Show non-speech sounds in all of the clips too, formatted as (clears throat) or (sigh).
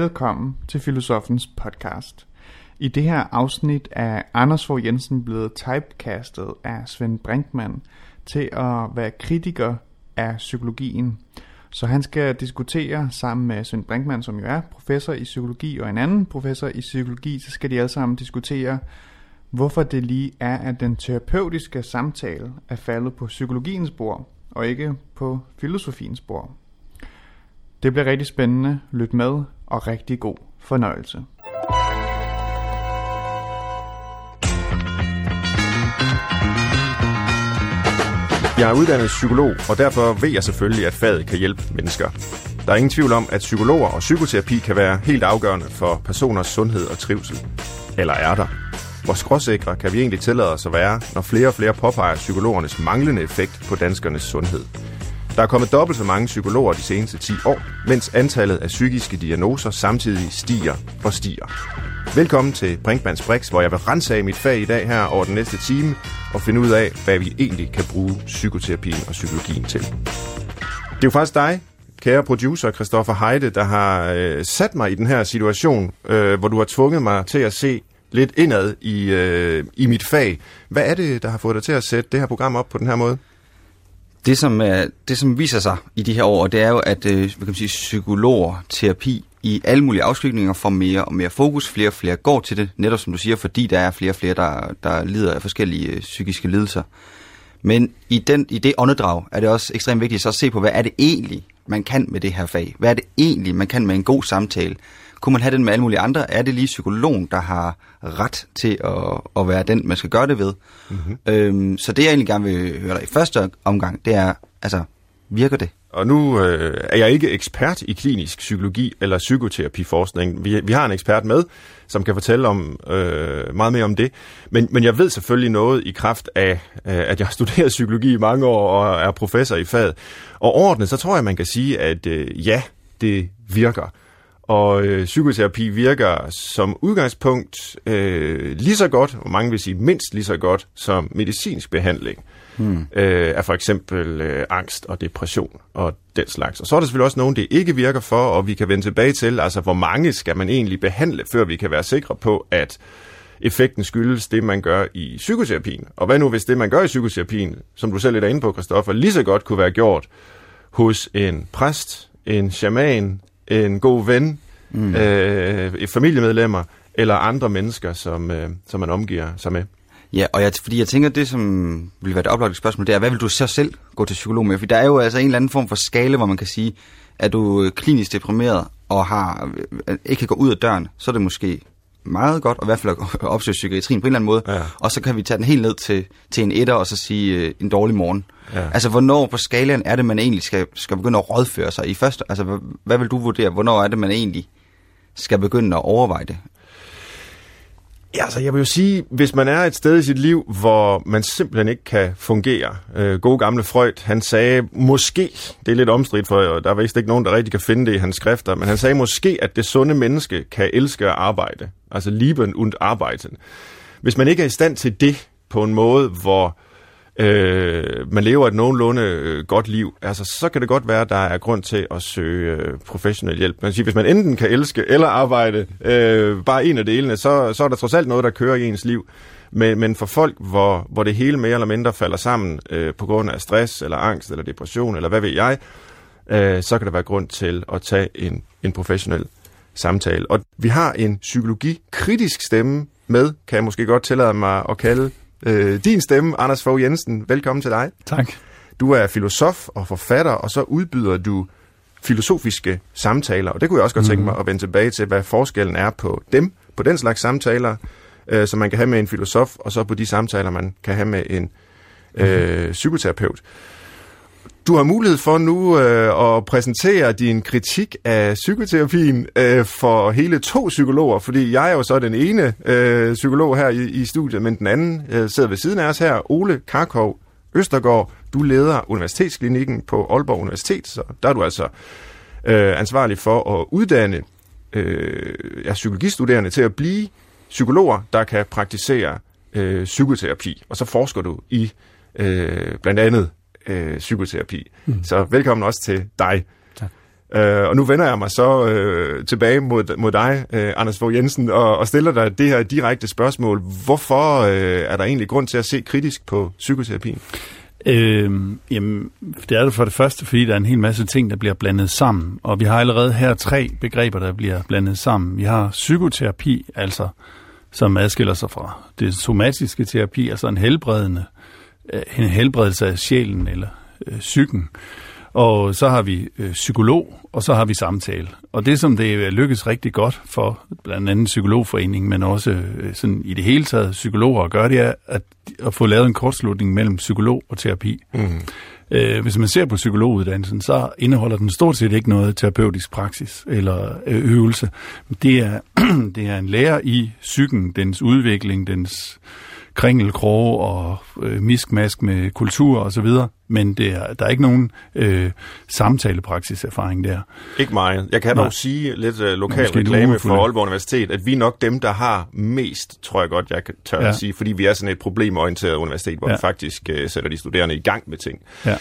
velkommen til Filosofens podcast. I det her afsnit er Anders Fogh Jensen blevet typecastet af Svend Brinkmann til at være kritiker af psykologien. Så han skal diskutere sammen med Svend Brinkmann, som jo er professor i psykologi, og en anden professor i psykologi, så skal de alle sammen diskutere, hvorfor det lige er, at den terapeutiske samtale er faldet på psykologiens bord, og ikke på filosofiens bord. Det bliver rigtig spændende. Lyt med, og rigtig god fornøjelse. Jeg er uddannet psykolog, og derfor ved jeg selvfølgelig, at faget kan hjælpe mennesker. Der er ingen tvivl om, at psykologer og psykoterapi kan være helt afgørende for personers sundhed og trivsel. Eller er der? Hvor skråsikre kan vi egentlig tillade os at være, når flere og flere påpeger psykologernes manglende effekt på danskernes sundhed? Der er kommet dobbelt så mange psykologer de seneste 10 år, mens antallet af psykiske diagnoser samtidig stiger og stiger. Velkommen til Brinkmanns Brix, hvor jeg vil rense af mit fag i dag her over den næste time og finde ud af, hvad vi egentlig kan bruge psykoterapien og psykologien til. Det er jo faktisk dig, kære producer Christoffer Heide, der har øh, sat mig i den her situation, øh, hvor du har tvunget mig til at se lidt indad i, øh, i mit fag. Hvad er det, der har fået dig til at sætte det her program op på den her måde? Det som, er, det, som viser sig i de her år, det er jo, at øh, hvad kan man sige, psykologer, terapi i alle mulige afskygninger får mere og mere fokus. Flere og flere går til det, netop som du siger, fordi der er flere og flere, der, der lider af forskellige øh, psykiske lidelser. Men i, den, i det åndedrag er det også ekstremt vigtigt så at se på, hvad er det egentlig, man kan med det her fag? Hvad er det egentlig, man kan med en god samtale? Kunne man have den med alle mulige andre? Er det lige psykologen, der har ret til at, at være den, man skal gøre det ved? Mm-hmm. Øhm, så det, jeg egentlig gerne vil høre dig i første omgang, det er, altså, virker det? Og nu øh, er jeg ikke ekspert i klinisk psykologi eller psykoterapiforskning. Vi, vi har en ekspert med, som kan fortælle om øh, meget mere om det. Men, men jeg ved selvfølgelig noget i kraft af, øh, at jeg har (laughs) studeret psykologi i mange år og er professor i faget. Og ordnet, så tror jeg, man kan sige, at øh, ja, det virker. Og øh, psykoterapi virker som udgangspunkt øh, lige så godt, og mange vil sige mindst lige så godt, som medicinsk behandling hmm. øh, af for eksempel øh, angst og depression og den slags. Og så er der selvfølgelig også nogen, det ikke virker for, og vi kan vende tilbage til, altså hvor mange skal man egentlig behandle, før vi kan være sikre på, at effekten skyldes det, man gør i psykoterapien. Og hvad nu, hvis det, man gør i psykoterapien, som du selv lidt er inde på, Christoffer, lige så godt kunne være gjort hos en præst, en shaman, en god ven, mm. øh, familiemedlemmer eller andre mennesker, som, øh, som man omgiver sig med. Ja, og jeg, fordi jeg tænker, det som vil være det oplagte spørgsmål, det er, hvad vil du så selv gå til psykolog med? For der er jo altså en eller anden form for skala, hvor man kan sige, at du klinisk deprimeret og har, øh, ikke kan gå ud af døren, så er det måske meget godt, og i hvert fald at opsøge psykiatrien på en eller anden måde. Ja. Og så kan vi tage den helt ned til, til en etter og så sige øh, en dårlig morgen. Ja. Altså, hvornår på skalaen er det, man egentlig skal, skal begynde at rådføre sig i første? Altså, hvad, hvad vil du vurdere? Hvornår er det, man egentlig skal begynde at overveje det? Ja, altså jeg vil jo sige, hvis man er et sted i sit liv, hvor man simpelthen ikke kan fungere. Øh, gode gamle Freud, han sagde måske, det er lidt omstridt, for der er vist ikke nogen, der rigtig kan finde det i hans skrifter, men han sagde måske, at det sunde menneske kan elske at arbejde. Altså lieben und arbeiten. Hvis man ikke er i stand til det på en måde, hvor øh, man lever et nogenlunde øh, godt liv, altså, så kan det godt være, at der er grund til at søge øh, professionel hjælp. Man siger, hvis man enten kan elske eller arbejde, øh, bare en af delene, så, så er der trods alt noget, der kører i ens liv. Men, men for folk, hvor, hvor det hele mere eller mindre falder sammen øh, på grund af stress, eller angst, eller depression, eller hvad ved jeg, øh, så kan der være grund til at tage en, en professionel samtale. Og vi har en psykologi-kritisk stemme med, kan jeg måske godt tillade mig at kalde øh, din stemme, Anders Fogh Jensen. Velkommen til dig. Tak. Du er filosof og forfatter, og så udbyder du filosofiske samtaler. Og det kunne jeg også godt tænke mhm. mig at vende tilbage til, hvad forskellen er på dem, på den slags samtaler, øh, som man kan have med en filosof, og så på de samtaler, man kan have med en øh, mhm. psykoterapeut. Du har mulighed for nu øh, at præsentere din kritik af psykoterapien øh, for hele to psykologer, fordi jeg er jo så den ene øh, psykolog her i, i studiet, men den anden øh, sidder ved siden af os her, Ole Karkov Østergaard. Du leder Universitetsklinikken på Aalborg Universitet, så der er du altså øh, ansvarlig for at uddanne øh, ja, psykologistuderende til at blive psykologer, der kan praktisere øh, psykoterapi. Og så forsker du i øh, blandt andet øh, psykoterapi. Mm. Så velkommen også til dig. Tak. Øh, og nu vender jeg mig så øh, tilbage mod, mod dig, øh, Anders Fogh Jensen, og, og stiller dig det her direkte spørgsmål. Hvorfor øh, er der egentlig grund til at se kritisk på psykoterapien? Øh, jamen, det er det for det første, fordi der er en hel masse ting, der bliver blandet sammen. Og vi har allerede her tre begreber, der bliver blandet sammen. Vi har psykoterapi, altså som adskiller sig fra det somatiske terapi, altså en helbredende, en helbredelse af sjælen eller øh, psyken. Og så har vi øh, psykolog, og så har vi samtale. Og det, som det lykkes rigtig godt for blandt andet psykologforeningen, men også øh, sådan i det hele taget psykologer at gøre, det er at, at få lavet en kortslutning mellem psykolog og terapi. Mm. Øh, hvis man ser på psykologuddannelsen, så indeholder den stort set ikke noget terapeutisk praksis eller øh, øvelse. Det er, (clears throat) det er en lærer i psyken, dens udvikling, dens kringelkroge og øh, miskmask med kultur og så videre, men det er, der er ikke nogen øh, samtalepraksiserfaring der. Ikke meget. Jeg kan dog sige lidt øh, lokal reklame for Aalborg Universitet, at vi er nok dem, der har mest, tror jeg godt, jeg kan tør ja. at sige, fordi vi er sådan et problemorienteret universitet, hvor ja. vi faktisk øh, sætter de studerende i gang med ting. Ja.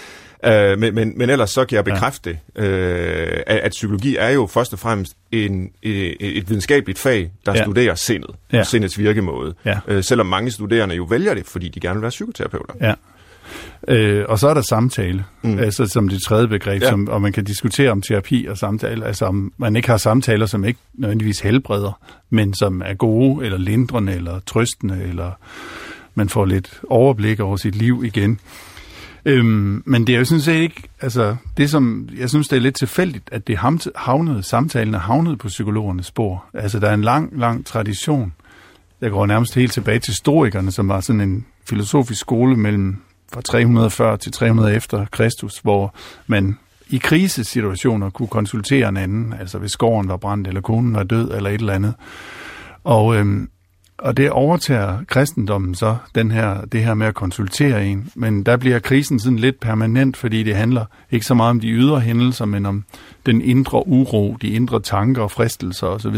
Uh, men, men, men ellers så kan jeg bekræfte, ja. uh, at, at psykologi er jo først og fremmest en, et, et videnskabeligt fag, der ja. studerer sindet, ja. sindets virkemåde. Ja. Uh, selvom mange studerende jo vælger det, fordi de gerne vil være psykoterapeuter. Ja. Øh, og så er der samtale, mm. altså som det tredje begreb, ja. som, og man kan diskutere om terapi og samtale, altså om man ikke har samtaler, som ikke nødvendigvis helbreder, men som er gode, eller lindrende, eller trøstende, eller man får lidt overblik over sit liv igen. Øhm, men det er jo sådan set ikke, altså det som, jeg synes det er lidt tilfældigt, at det havnede, samtalen er havnet på psykologernes spor. Altså der er en lang, lang tradition, der går nærmest helt tilbage til historikerne, som var sådan en filosofisk skole mellem fra 340 til 300 efter Kristus, hvor man i krisesituationer kunne konsultere en anden, altså hvis gården var brændt, eller konen var død, eller et eller andet. Og øhm, og det overtager kristendommen så, den her, det her med at konsultere en. Men der bliver krisen sådan lidt permanent, fordi det handler ikke så meget om de ydre hændelser, men om den indre uro, de indre tanker og fristelser osv.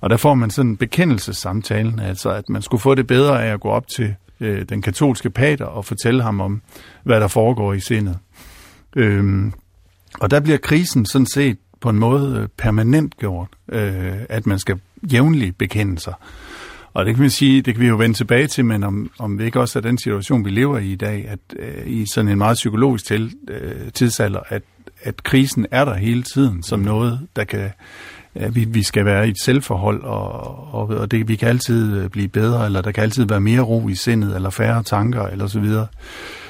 Og der får man sådan bekendelsessamtalen, altså at man skulle få det bedre af at gå op til øh, den katolske pater og fortælle ham om, hvad der foregår i sindet. Øhm, og der bliver krisen sådan set på en måde øh, permanent gjort, øh, at man skal jævnligt bekende sig. Og det kan man sige, det kan vi jo vende tilbage til, men om, om det ikke også er den situation, vi lever i i dag, at øh, i sådan en meget psykologisk til, øh, tidsalder, at, at krisen er der hele tiden som noget, der kan, ja, vi, vi skal være i et selvforhold, og, og, og det, vi kan altid øh, blive bedre, eller der kan altid være mere ro i sindet, eller færre tanker, eller så videre.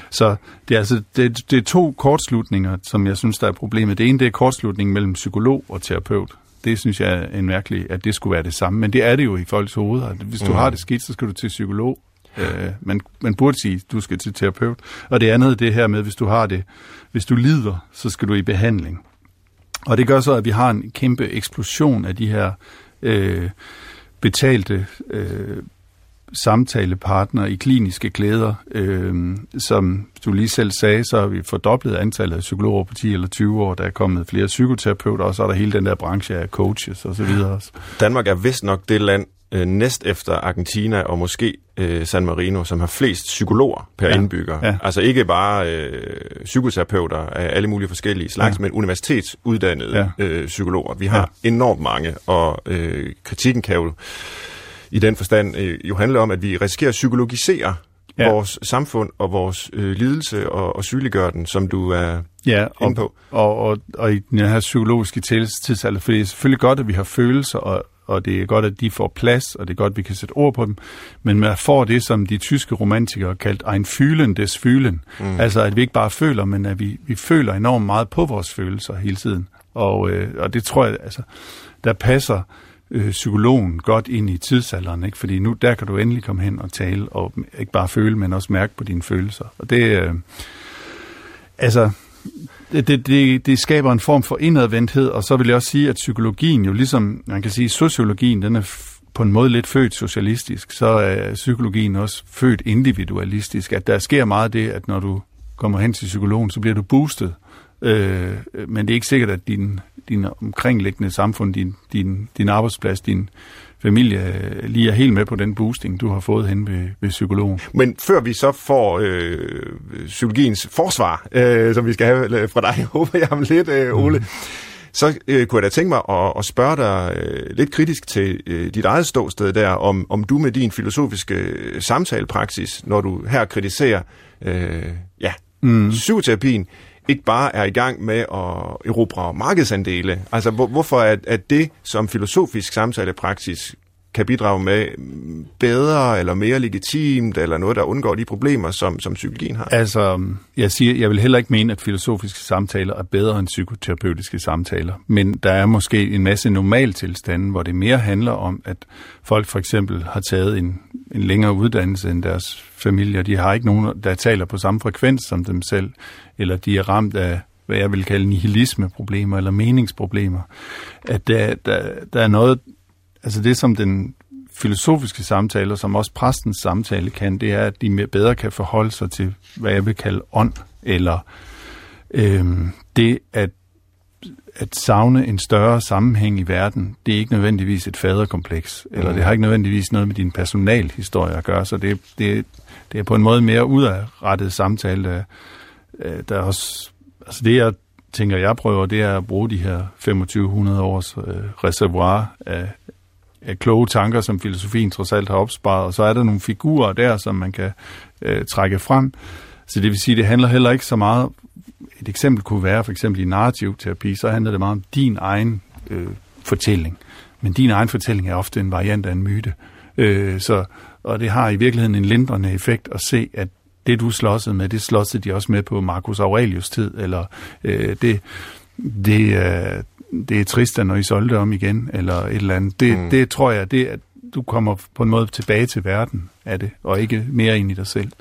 Så det er, altså, det, det er to kortslutninger, som jeg synes, der er problemet. Det ene, det er kortslutningen mellem psykolog og terapeut det synes jeg er en mærkelig, at det skulle være det samme. Men det er det jo i folks hoveder. Hvis du mm. har det skidt, så skal du til psykolog. Øh, man, man burde sige, at du skal til terapeut. Og det andet er det her med, hvis du har det, hvis du lider, så skal du i behandling. Og det gør så, at vi har en kæmpe eksplosion af de her øh, betalte øh, samtalepartner i kliniske klæder. Øh, som du lige selv sagde, så har vi fordoblet antallet af psykologer på 10 eller 20 år. Der er kommet flere psykoterapeuter, og så er der hele den der branche af coaches osv. Danmark er vist nok det land, øh, næst efter Argentina og måske øh, San Marino, som har flest psykologer per ja. indbygger. Ja. Altså ikke bare øh, psykoterapeuter af alle mulige forskellige slags, ja. men universitetsuddannede ja. øh, psykologer. Vi har ja. enormt mange, og øh, kritikken kan jo i den forstand øh, jo handler om, at vi risikerer at psykologisere ja. vores samfund og vores øh, lidelse og, og sygeliggøre den, som du er ja, og, inde på. Og, og, og i den her psykologiske tidsalder, for det er selvfølgelig godt, at vi har følelser, og, og det er godt, at de får plads, og det er godt, at vi kan sætte ord på dem, men man får det, som de tyske romantikere kaldte ein Fühlen des Fühlen. Mm. Altså, at vi ikke bare føler, men at vi, vi føler enormt meget på vores følelser hele tiden. Og, øh, og det tror jeg, altså, der passer øh, psykologen godt ind i tidsalderen, ikke? fordi nu der kan du endelig komme hen og tale, og ikke bare føle, men også mærke på dine følelser. Og det, øh, altså, det, det, det, det skaber en form for indadvendthed, og så vil jeg også sige, at psykologien jo ligesom, man kan sige, sociologien, den er på en måde lidt født socialistisk, så er psykologien også født individualistisk, at der sker meget det, at når du kommer hen til psykologen, så bliver du boostet, øh, men det er ikke sikkert, at din din omkringliggende samfund, din, din, din arbejdsplads, din familie lige er helt med på den boosting, du har fået hen ved, ved psykologen. Men før vi så får øh, psykologiens forsvar, øh, som vi skal have fra dig, (laughs) håber jeg om lidt, øh, Ole, mm så øh, kunne jeg da tænke mig at, at spørge dig øh, lidt kritisk til øh, dit eget ståsted der, om, om du med din filosofiske øh, samtalepraksis, når du her kritiserer øh, ja, mm. psykoterapien, ikke bare er i gang med at erobre markedsandele. Altså, hvor, hvorfor er, er det som filosofisk samtalepraksis kan bidrage med bedre eller mere legitimt, eller noget, der undgår de problemer, som, som psykologien har? Altså, jeg, siger, jeg vil heller ikke mene, at filosofiske samtaler er bedre end psykoterapeutiske samtaler, men der er måske en masse normaltilstande, hvor det mere handler om, at folk for eksempel har taget en, en længere uddannelse end deres familie, de har ikke nogen, der taler på samme frekvens som dem selv, eller de er ramt af hvad jeg vil kalde nihilismeproblemer eller meningsproblemer. At der, der, der er noget, altså det som den filosofiske samtale, som også præstens samtale kan, det er, at de bedre kan forholde sig til, hvad jeg vil kalde ånd, eller øhm, det at, at savne en større sammenhæng i verden, det er ikke nødvendigvis et faderkompleks, eller mm. det har ikke nødvendigvis noget med din personalhistorie at gøre, så det, det, det er på en måde mere udadrettet samtale, der, øh, der er også, altså det jeg tænker, jeg prøver, det er at bruge de her 2500 års øh, reservoir af, af kloge tanker, som filosofien trods alt har opsparet, og så er der nogle figurer der, som man kan øh, trække frem. Så det vil sige, det handler heller ikke så meget, et eksempel kunne være for eksempel i narrativ terapi, så handler det meget om din egen øh, fortælling. Men din egen fortælling er ofte en variant af en myte. Øh, så, og det har i virkeligheden en lindrende effekt at se, at det du slåsede med, det slåsede de også med på Marcus Aurelius tid, eller øh, det, det, øh, det er trist, når I solgte om igen, eller et eller andet. Det, mm. det tror jeg, det, at du kommer på en måde tilbage til verden af det, og ikke mere ind i dig selv.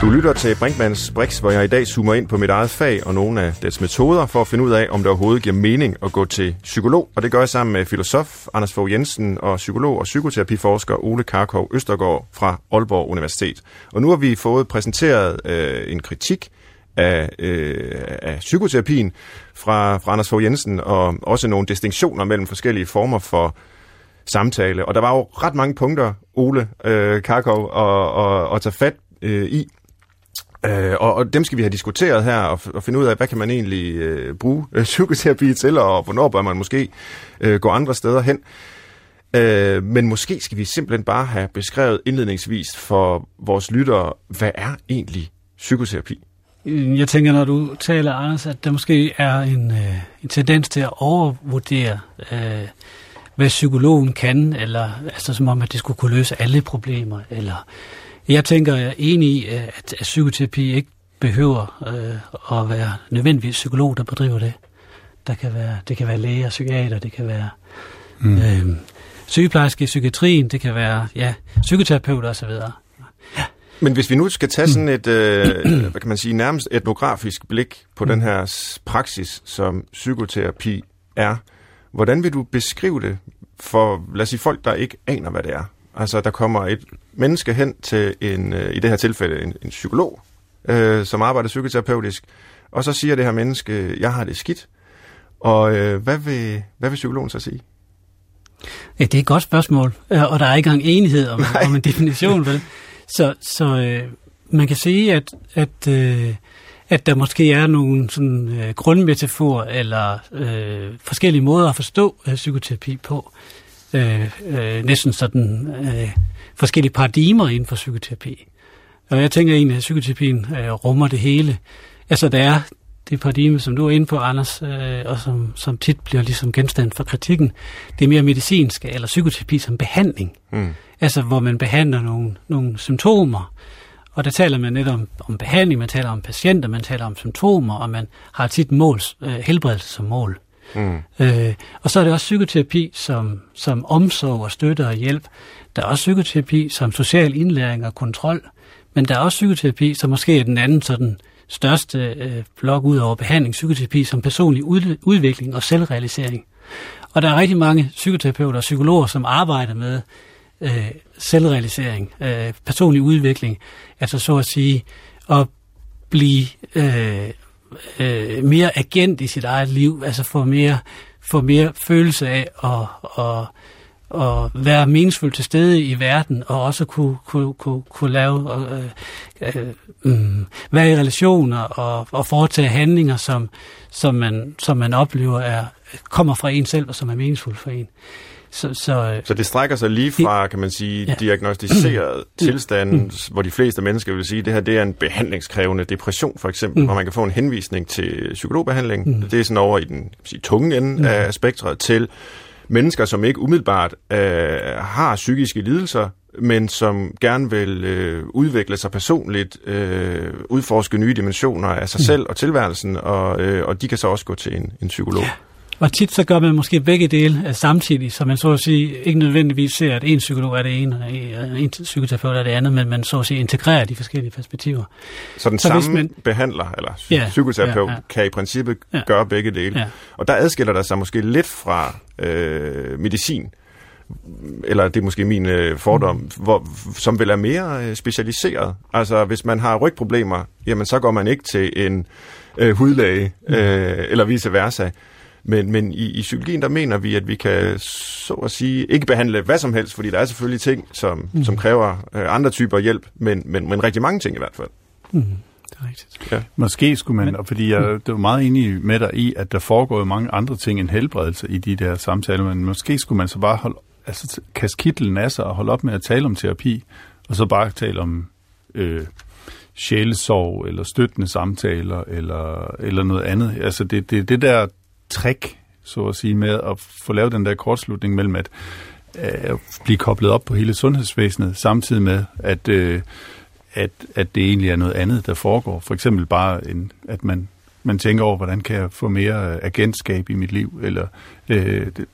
Du lytter til Brinkmanns Brix, hvor jeg i dag zoomer ind på mit eget fag og nogle af dets metoder for at finde ud af, om det overhovedet giver mening at gå til psykolog. Og det gør jeg sammen med filosof Anders Fogh Jensen og psykolog og psykoterapiforsker Ole Karkov Østergaard fra Aalborg Universitet. Og nu har vi fået præsenteret øh, en kritik af, øh, af psykoterapien fra, fra Anders Fogh Jensen, og også nogle distinktioner mellem forskellige former for samtale. Og der var jo ret mange punkter, Ole øh, Karkov, at, at, at tage fat øh, i. Øh, og, og dem skal vi have diskuteret her, og, og finde ud af, hvad kan man egentlig øh, bruge øh, psykoterapi til, og hvornår bør man måske øh, gå andre steder hen. Øh, men måske skal vi simpelthen bare have beskrevet indledningsvis for vores lyttere, hvad er egentlig psykoterapi? Jeg tænker, når du taler, Anders, at der måske er en, øh, en tendens til at overvurdere, øh, hvad psykologen kan, eller altså som om, at det skulle kunne løse alle problemer, eller jeg tænker, jeg er enig i, at, at psykoterapi ikke behøver øh, at være nødvendigvis psykolog, der bedriver det. Der kan være, det kan være læger, psykiater, det kan være mm. øh, sygeplejerske i psykiatrien, det kan være ja, psykoterapeuter osv. Ja. Men hvis vi nu skal tage sådan et, øh, hvad kan man sige, nærmest etnografisk blik på mm. den her praksis, som psykoterapi er, hvordan vil du beskrive det for, lad os sige, folk, der ikke aner, hvad det er? Altså, der kommer et menneske hen til en, øh, i det her tilfælde, en, en psykolog, øh, som arbejder psykoterapeutisk, og så siger det her menneske, jeg har det skidt. Og øh, hvad, vil, hvad vil psykologen så sige? Ja, det er et godt spørgsmål, og der er ikke engang enighed om, om en definition. Vel? Så, så øh, man kan sige, at, at, øh, at der måske er nogle sådan, øh, grundmetafor eller øh, forskellige måder at forstå øh, psykoterapi på. Øh, øh, næsten sådan øh, forskellige paradigmer inden for psykoterapi. Og jeg tænker egentlig, at psykoterapien øh, rummer det hele. Altså, der er det paradigme, som du er inde på, Anders, øh, og som, som tit bliver ligesom genstand for kritikken, det er mere medicinske, eller psykoterapi som behandling. Mm. Altså, hvor man behandler nogle, nogle symptomer, og der taler man netop om, om behandling, man taler om patienter, man taler om symptomer, og man har tit måls, øh, helbredelse som mål. Mm. Øh, og så er det også psykoterapi som, som omsorg og støtte og hjælp. Der er også psykoterapi som social indlæring og kontrol, men der er også psykoterapi, som måske er den anden sådan største øh, blok ud over behandling, psykoterapi som personlig ud, udvikling og selvrealisering. Og der er rigtig mange psykoterapeuter og psykologer, som arbejder med øh, selvrealisering, øh, personlig udvikling, altså så at sige at blive øh, øh, mere agent i sit eget liv, altså få mere, få mere følelse af at, at, at være meningsfuldt til stede i verden, og også kunne, kunne, kunne, kunne lave, øh, øh, øh, være i relationer og, og foretage handlinger, som, som, man, som man oplever er, kommer fra en selv, og som er meningsfuldt for en. Så, så, øh, så det strækker sig lige fra, kan man sige, ja. diagnostiseret tilstand, mm. hvor de fleste mennesker vil sige, at det her det er en behandlingskrævende depression, for eksempel, mm. hvor man kan få en henvisning til psykologbehandling. Mm. Det er sådan over i den sige, tunge ende mm. af spektret til mennesker, som ikke umiddelbart øh, har psykiske lidelser, men som gerne vil øh, udvikle sig personligt, øh, udforske nye dimensioner af sig mm. selv og tilværelsen, og, øh, og de kan så også gå til en, en psykolog. Ja. Og tit så gør man måske begge dele øh, samtidig, så man så at sige ikke nødvendigvis ser, at en psykolog er det ene, og en psykoterapeut er det andet, men man så at sige integrerer de forskellige perspektiver. Så den så samme man, behandler, eller ja, psykoterapeut, ja, ja. kan i princippet ja. gøre begge dele. Ja. Og der adskiller der sig måske lidt fra øh, medicin, eller det er måske min øh, fordom, mm. hvor, som vil er mere øh, specialiseret. Altså, hvis man har rygproblemer, jamen så går man ikke til en øh, hudlæge, mm. øh, eller vice versa. Men, men i, i psykologien, der mener vi, at vi kan, så at sige, ikke behandle hvad som helst, fordi der er selvfølgelig ting, som, mm. som kræver øh, andre typer hjælp, men, men, men rigtig mange ting i hvert fald. Mm. Det er rigtigt. Ja. Måske skulle man, og fordi jeg er meget enig med dig i, at der foregår mange andre ting end helbredelse i de der samtaler, men måske skulle man så bare holde, altså, kaste kitlen af sig og holde op med at tale om terapi, og så bare tale om øh, sjælesorg, eller støttende samtaler, eller, eller noget andet. Altså det, det, det der trick, så at sige, med at få lavet den der kortslutning mellem at øh, blive koblet op på hele sundhedsvæsenet, samtidig med, at, øh, at, at det egentlig er noget andet, der foregår. For eksempel bare, en, at man, man tænker over, hvordan kan jeg få mere agentskab i mit liv, eller øh, det,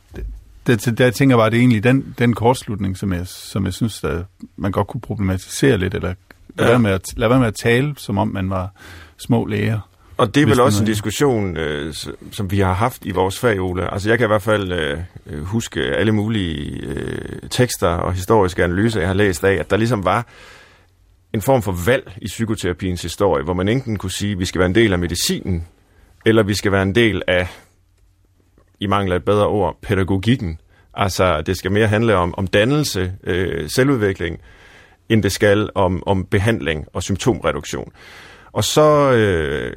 det, der tænker jeg bare, at det er egentlig den, den kortslutning, som jeg, som jeg synes, at man godt kunne problematisere lidt, eller lade, ja. være med at, lade være med at tale, som om man var små læger. Og det er vel også en diskussion, øh, som vi har haft i vores fag, Ole. Altså jeg kan i hvert fald øh, øh, huske alle mulige øh, tekster og historiske analyser, jeg har læst af, at der ligesom var en form for valg i psykoterapiens historie, hvor man enten kunne sige, at vi skal være en del af medicinen, eller vi skal være en del af, i mangel af et bedre ord, pædagogikken. Altså det skal mere handle om, om dannelse, øh, selvudvikling, end det skal om, om behandling og symptomreduktion. Og så, øh,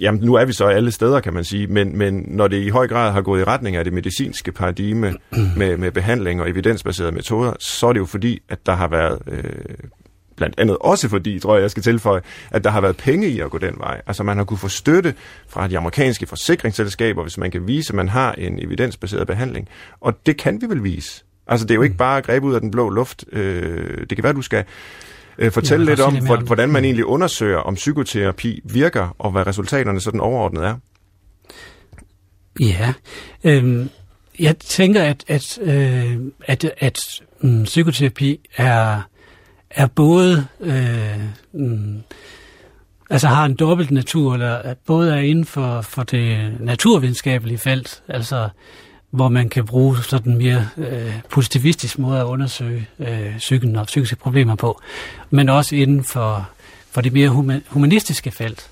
jamen nu er vi så alle steder, kan man sige, men, men når det i høj grad har gået i retning af det medicinske paradigme (clears throat) med, med behandling og evidensbaserede metoder, så er det jo fordi, at der har været... Øh, blandt andet også fordi, tror jeg, jeg skal tilføje, at der har været penge i at gå den vej. Altså man har kunne få støtte fra de amerikanske forsikringsselskaber, hvis man kan vise, at man har en evidensbaseret behandling. Og det kan vi vel vise. Altså det er jo ikke mm. bare greb ud af den blå luft. Øh, det kan være, at du skal øh, fortælle ja, lidt om, om, hvordan man egentlig undersøger, om psykoterapi virker, og hvad resultaterne sådan overordnet er. Ja, øh, jeg tænker, at, at, øh, at, at mm, psykoterapi er, er både... Øh, mm, altså har en dobbelt natur, eller at både er inden for, for det naturvidenskabelige felt, altså hvor man kan bruge sådan mere øh, positivistisk måde at undersøge øh, psyken og psykiske problemer på, men også inden for, for det mere humanistiske felt.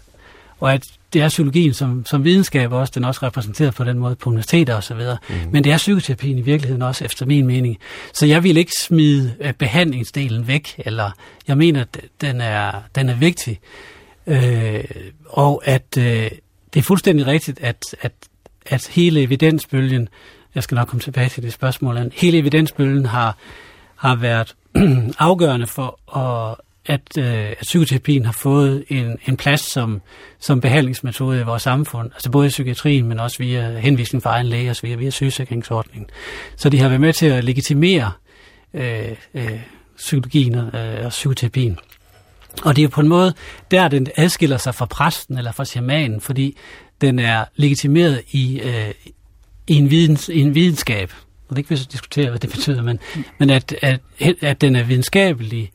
Og at det er psykologien som, som videnskab også, den er også repræsenteret på den måde på universiteter osv., mm. men det er psykoterapien i virkeligheden også, efter min mening. Så jeg vil ikke smide øh, behandlingsdelen væk, eller jeg mener, at den er, den er vigtig. Øh, og at øh, det er fuldstændig rigtigt, at, at at hele evidensbølgen, jeg skal nok komme tilbage til det spørgsmål, hele evidensbølgen har, har været (clears throat) afgørende for, at, at, at psykoterapien har fået en, en plads som, som behandlingsmetode i vores samfund, altså både i psykiatrien, men også via henvisning fra egen læge og via, via sygesikringsordningen. Så de har været med til at legitimere øh, øh, psykologien øh, og psykoterapien. Og det er på en måde, der den adskiller sig fra præsten eller fra shamanen, fordi den er legitimeret i, øh, i, en, videns, i en videnskab. Og det er ikke, hvis diskutere, hvad det betyder, men, men at, at, at den er videnskabelig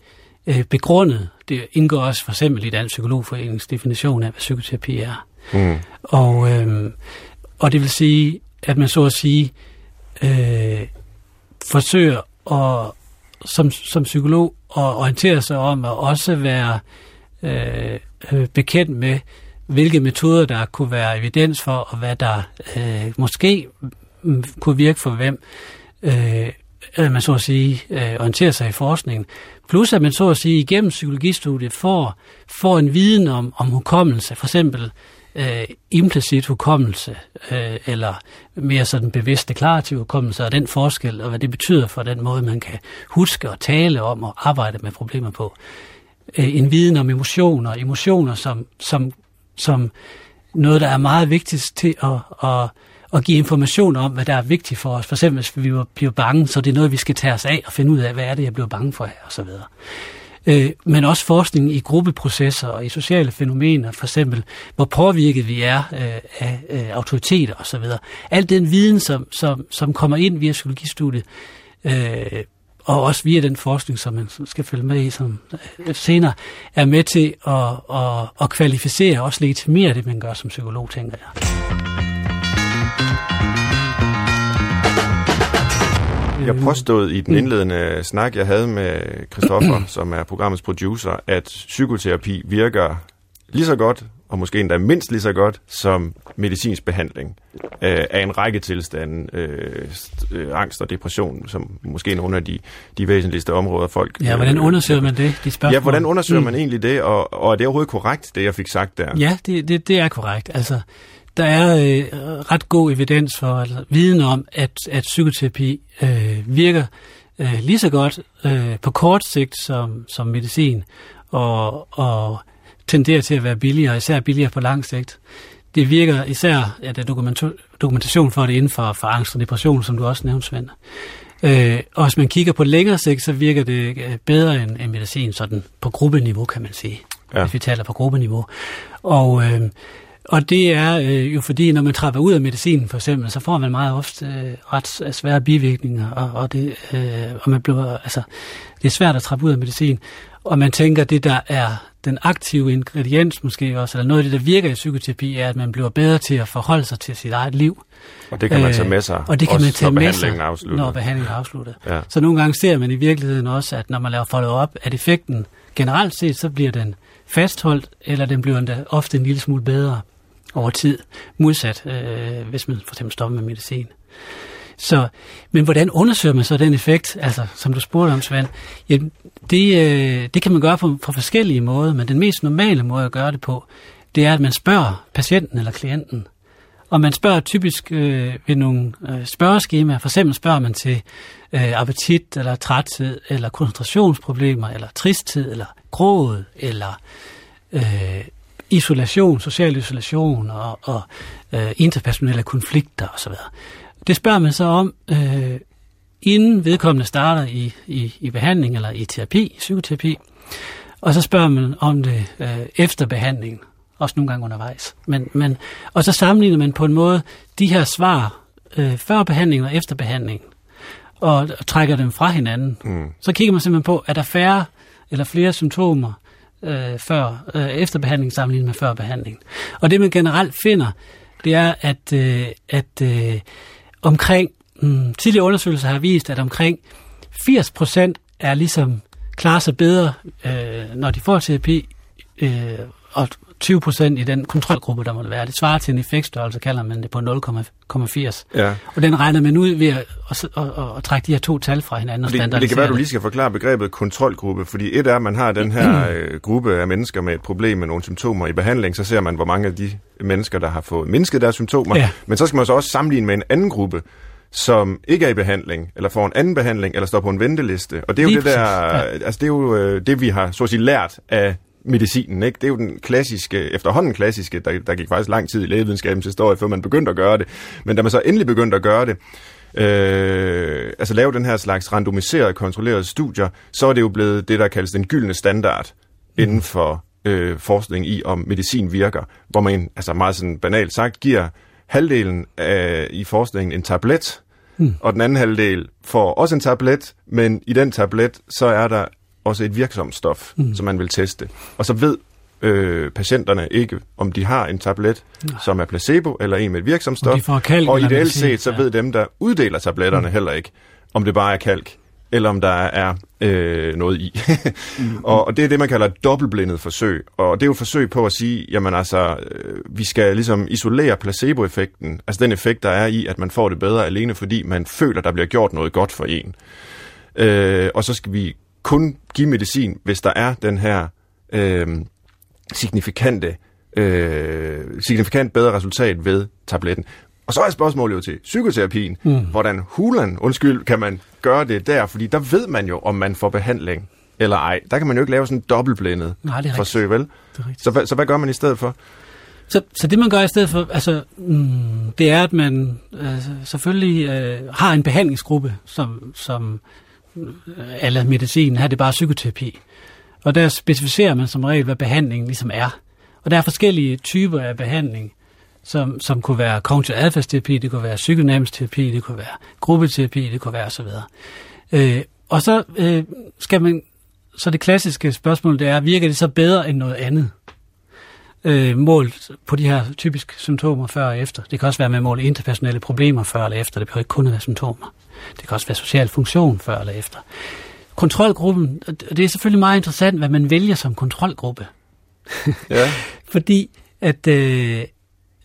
øh, begrundet. Det indgår også for eksempel i Dansk Psykologforeningens definition af, hvad psykoterapi er. Mm. Og, øh, og det vil sige, at man så at sige øh, forsøger at, som, som psykolog at orientere sig om at også være øh, øh bekendt med hvilke metoder der kunne være evidens for, og hvad der øh, måske kunne virke for hvem. Øh, man så at sige øh, orienterer sig i forskningen. Plus at man så at sige igennem psykologistudiet får, får en viden om, om hukommelse, for eksempel øh, implicit hukommelse, øh, eller mere sådan bevidst deklarativ hukommelse, og den forskel, og hvad det betyder for den måde, man kan huske og tale om og arbejde med problemer på. Øh, en viden om emotioner, emotioner som, som, som noget, der er meget vigtigt til at, at, at give information om, hvad der er vigtigt for os. For eksempel, hvis vi bliver bange, så det er noget, vi skal tage os af og finde ud af, hvad er det, jeg bliver bange for her, og så videre øh, men også forskning i gruppeprocesser og i sociale fænomener, for eksempel, hvor påvirket vi er øh, af øh, autoriteter osv. Al den viden, som, som, som kommer ind via psykologistudiet, øh, og også via den forskning, som man skal følge med i som øh, senere, er med til at, at, at kvalificere og også legitimere det, man gør som psykolog, tænker jeg. Jeg påstod i den mm. indledende snak, jeg havde med Christoffer, som er programmets producer, at psykoterapi virker lige så godt, og måske endda mindst lige så godt, som medicinsk behandling øh, af en række tilstande, øh, øh, angst og depression, som måske er nogle af de, de væsentligste områder, folk... Ja, hvordan undersøger man det, de spørgsmål? Ja, hvordan undersøger mm. man egentlig det, og, og er det overhovedet korrekt, det jeg fik sagt der? Ja, det, det, det er korrekt. Altså, der er øh, ret god evidens for, altså viden om, at, at psykoterapi øh, virker øh, lige så godt øh, på kort sigt som, som medicin, og, og tenderer til at være billigere, især billigere på lang sigt. Det virker især, at der er dokumentation for det inden for, for angst og depression, som du også nævnte, Svend. Øh, og hvis man kigger på længere sigt, så virker det øh, bedre end, end medicin, sådan på gruppeniveau, kan man sige. Ja. Hvis vi taler på gruppeniveau. Og øh, og det er øh, jo fordi, når man trapper ud af medicinen for eksempel, så får man meget ofte øh, ret svære bivirkninger, og, og, det, øh, og man bliver, altså, det er svært at trappe ud af medicin. Og man tænker, at det der er den aktive ingrediens måske også, eller noget af det, der virker i psykoterapi, er, at man bliver bedre til at forholde sig til sit eget liv. Og det kan man tage med sig, og det kan man tage når med sig, afsluttet. når behandlingen er afsluttet. Ja. Så nogle gange ser man i virkeligheden også, at når man laver follow-up, at effekten generelt set, så bliver den fastholdt, eller den bliver endda ofte en lille smule bedre over tid, modsat øh, hvis man for eksempel stopper med medicin. Så, men hvordan undersøger man så den effekt, altså som du spurgte om, Svend? Ja, det, øh, det kan man gøre på, på forskellige måder, men den mest normale måde at gøre det på, det er, at man spørger patienten eller klienten. Og man spørger typisk øh, ved nogle øh, spørgeskemaer. For eksempel spørger man til øh, appetit, eller træthed, eller koncentrationsproblemer, eller tristhed, eller gråd, eller øh, isolation, social isolation og, og øh, interpersonelle konflikter osv. Det spørger man så om, øh, inden vedkommende starter i, i, i behandling eller i terapi, psykoterapi, og så spørger man om det øh, efter behandlingen, også nogle gange undervejs. Men, men, og så sammenligner man på en måde de her svar øh, før behandlingen og efter behandlingen, og, og trækker dem fra hinanden. Mm. Så kigger man simpelthen på, er der færre eller flere symptomer, øh, før, øh, efter behandling sammenlignet med før behandling. Og det man generelt finder, det er, at, øh, at øh, omkring, mm, tidlige undersøgelser har vist, at omkring 80 procent er ligesom klarer sig bedre, øh, når de får terapi, øh, og 20 procent i den kontrolgruppe, der måtte være. Det svarer til en effektstørrelse, kalder man det på 0,80. Ja. Og den regner man ud ved at, at, at, at, at trække de her to tal fra hinanden og det, det kan være, at du lige skal forklare begrebet kontrolgruppe, fordi et er, at man har den her (clears throat) øh, gruppe af mennesker med et problem med nogle symptomer i behandling, så ser man, hvor mange af de mennesker, der har fået mindsket deres symptomer. Ja. Men så skal man så også sammenligne med en anden gruppe, som ikke er i behandling, eller får en anden behandling, eller står på en venteliste. Og det er jo Lige det der, ja. altså det er jo øh, det, vi har så at sige lært af medicinen. Ikke? Det er jo den klassiske, efterhånden klassiske, der, der gik faktisk lang tid i lægevidenskabens historie, før man begyndte at gøre det. Men da man så endelig begyndte at gøre det, øh, altså lave den her slags randomiserede, kontrollerede studier, så er det jo blevet det, der kaldes den gyldne standard inden for øh, forskning i, om medicin virker, hvor man altså meget sådan banalt sagt giver halvdelen af, i forskningen en tablet, mm. og den anden halvdel får også en tablet, men i den tablet, så er der også et virksomt stof, mm. som man vil teste. Og så ved øh, patienterne ikke, om de har en tablet, Nej. som er placebo, eller en med et virksomt stof. og ideelt set, så ja. ved dem, der uddeler tabletterne mm. heller ikke, om det bare er kalk, eller om der er øh, noget i. mm. (laughs) og, og det er det, man kalder et dobbeltblindet forsøg. Og det er jo et forsøg på at sige, jamen altså, øh, vi skal ligesom isolere placeboeffekten, altså den effekt, der er i, at man får det bedre alene, fordi man føler, der bliver gjort noget godt for en. Øh, og så skal vi kun give medicin, hvis der er den her øh, signifikante, øh, signifikant bedre resultat ved tabletten. Og så er spørgsmålet jo til psykoterapien. Mm. Hvordan hulen, undskyld, kan man gøre det der? Fordi der ved man jo, om man får behandling eller ej. Der kan man jo ikke lave sådan en dobbeltblindet Nej, det er forsøg, vel? Det er så, hvad, så hvad gør man i stedet for? Så, så det man gør i stedet for, altså, mm, det er, at man øh, selvfølgelig øh, har en behandlingsgruppe, som, som eller medicin, her er det bare psykoterapi. Og der specificerer man som regel, hvad behandlingen ligesom er. Og der er forskellige typer af behandling som, som kunne være kognitiv adfærdsterapi, det kunne være psykodynamisk terapi, det kunne være gruppeterapi, det kunne være osv. Øh, og så øh, skal man, så det klassiske spørgsmål, det er, virker det så bedre end noget andet? Øh, målt på de her typiske symptomer før og efter. Det kan også være med mål interpersonelle problemer før eller efter. Det behøver ikke kun at være symptomer. Det kan også være social funktion før eller efter. Kontrolgruppen, det er selvfølgelig meget interessant, hvad man vælger som kontrolgruppe. Ja. (laughs) Fordi at, øh,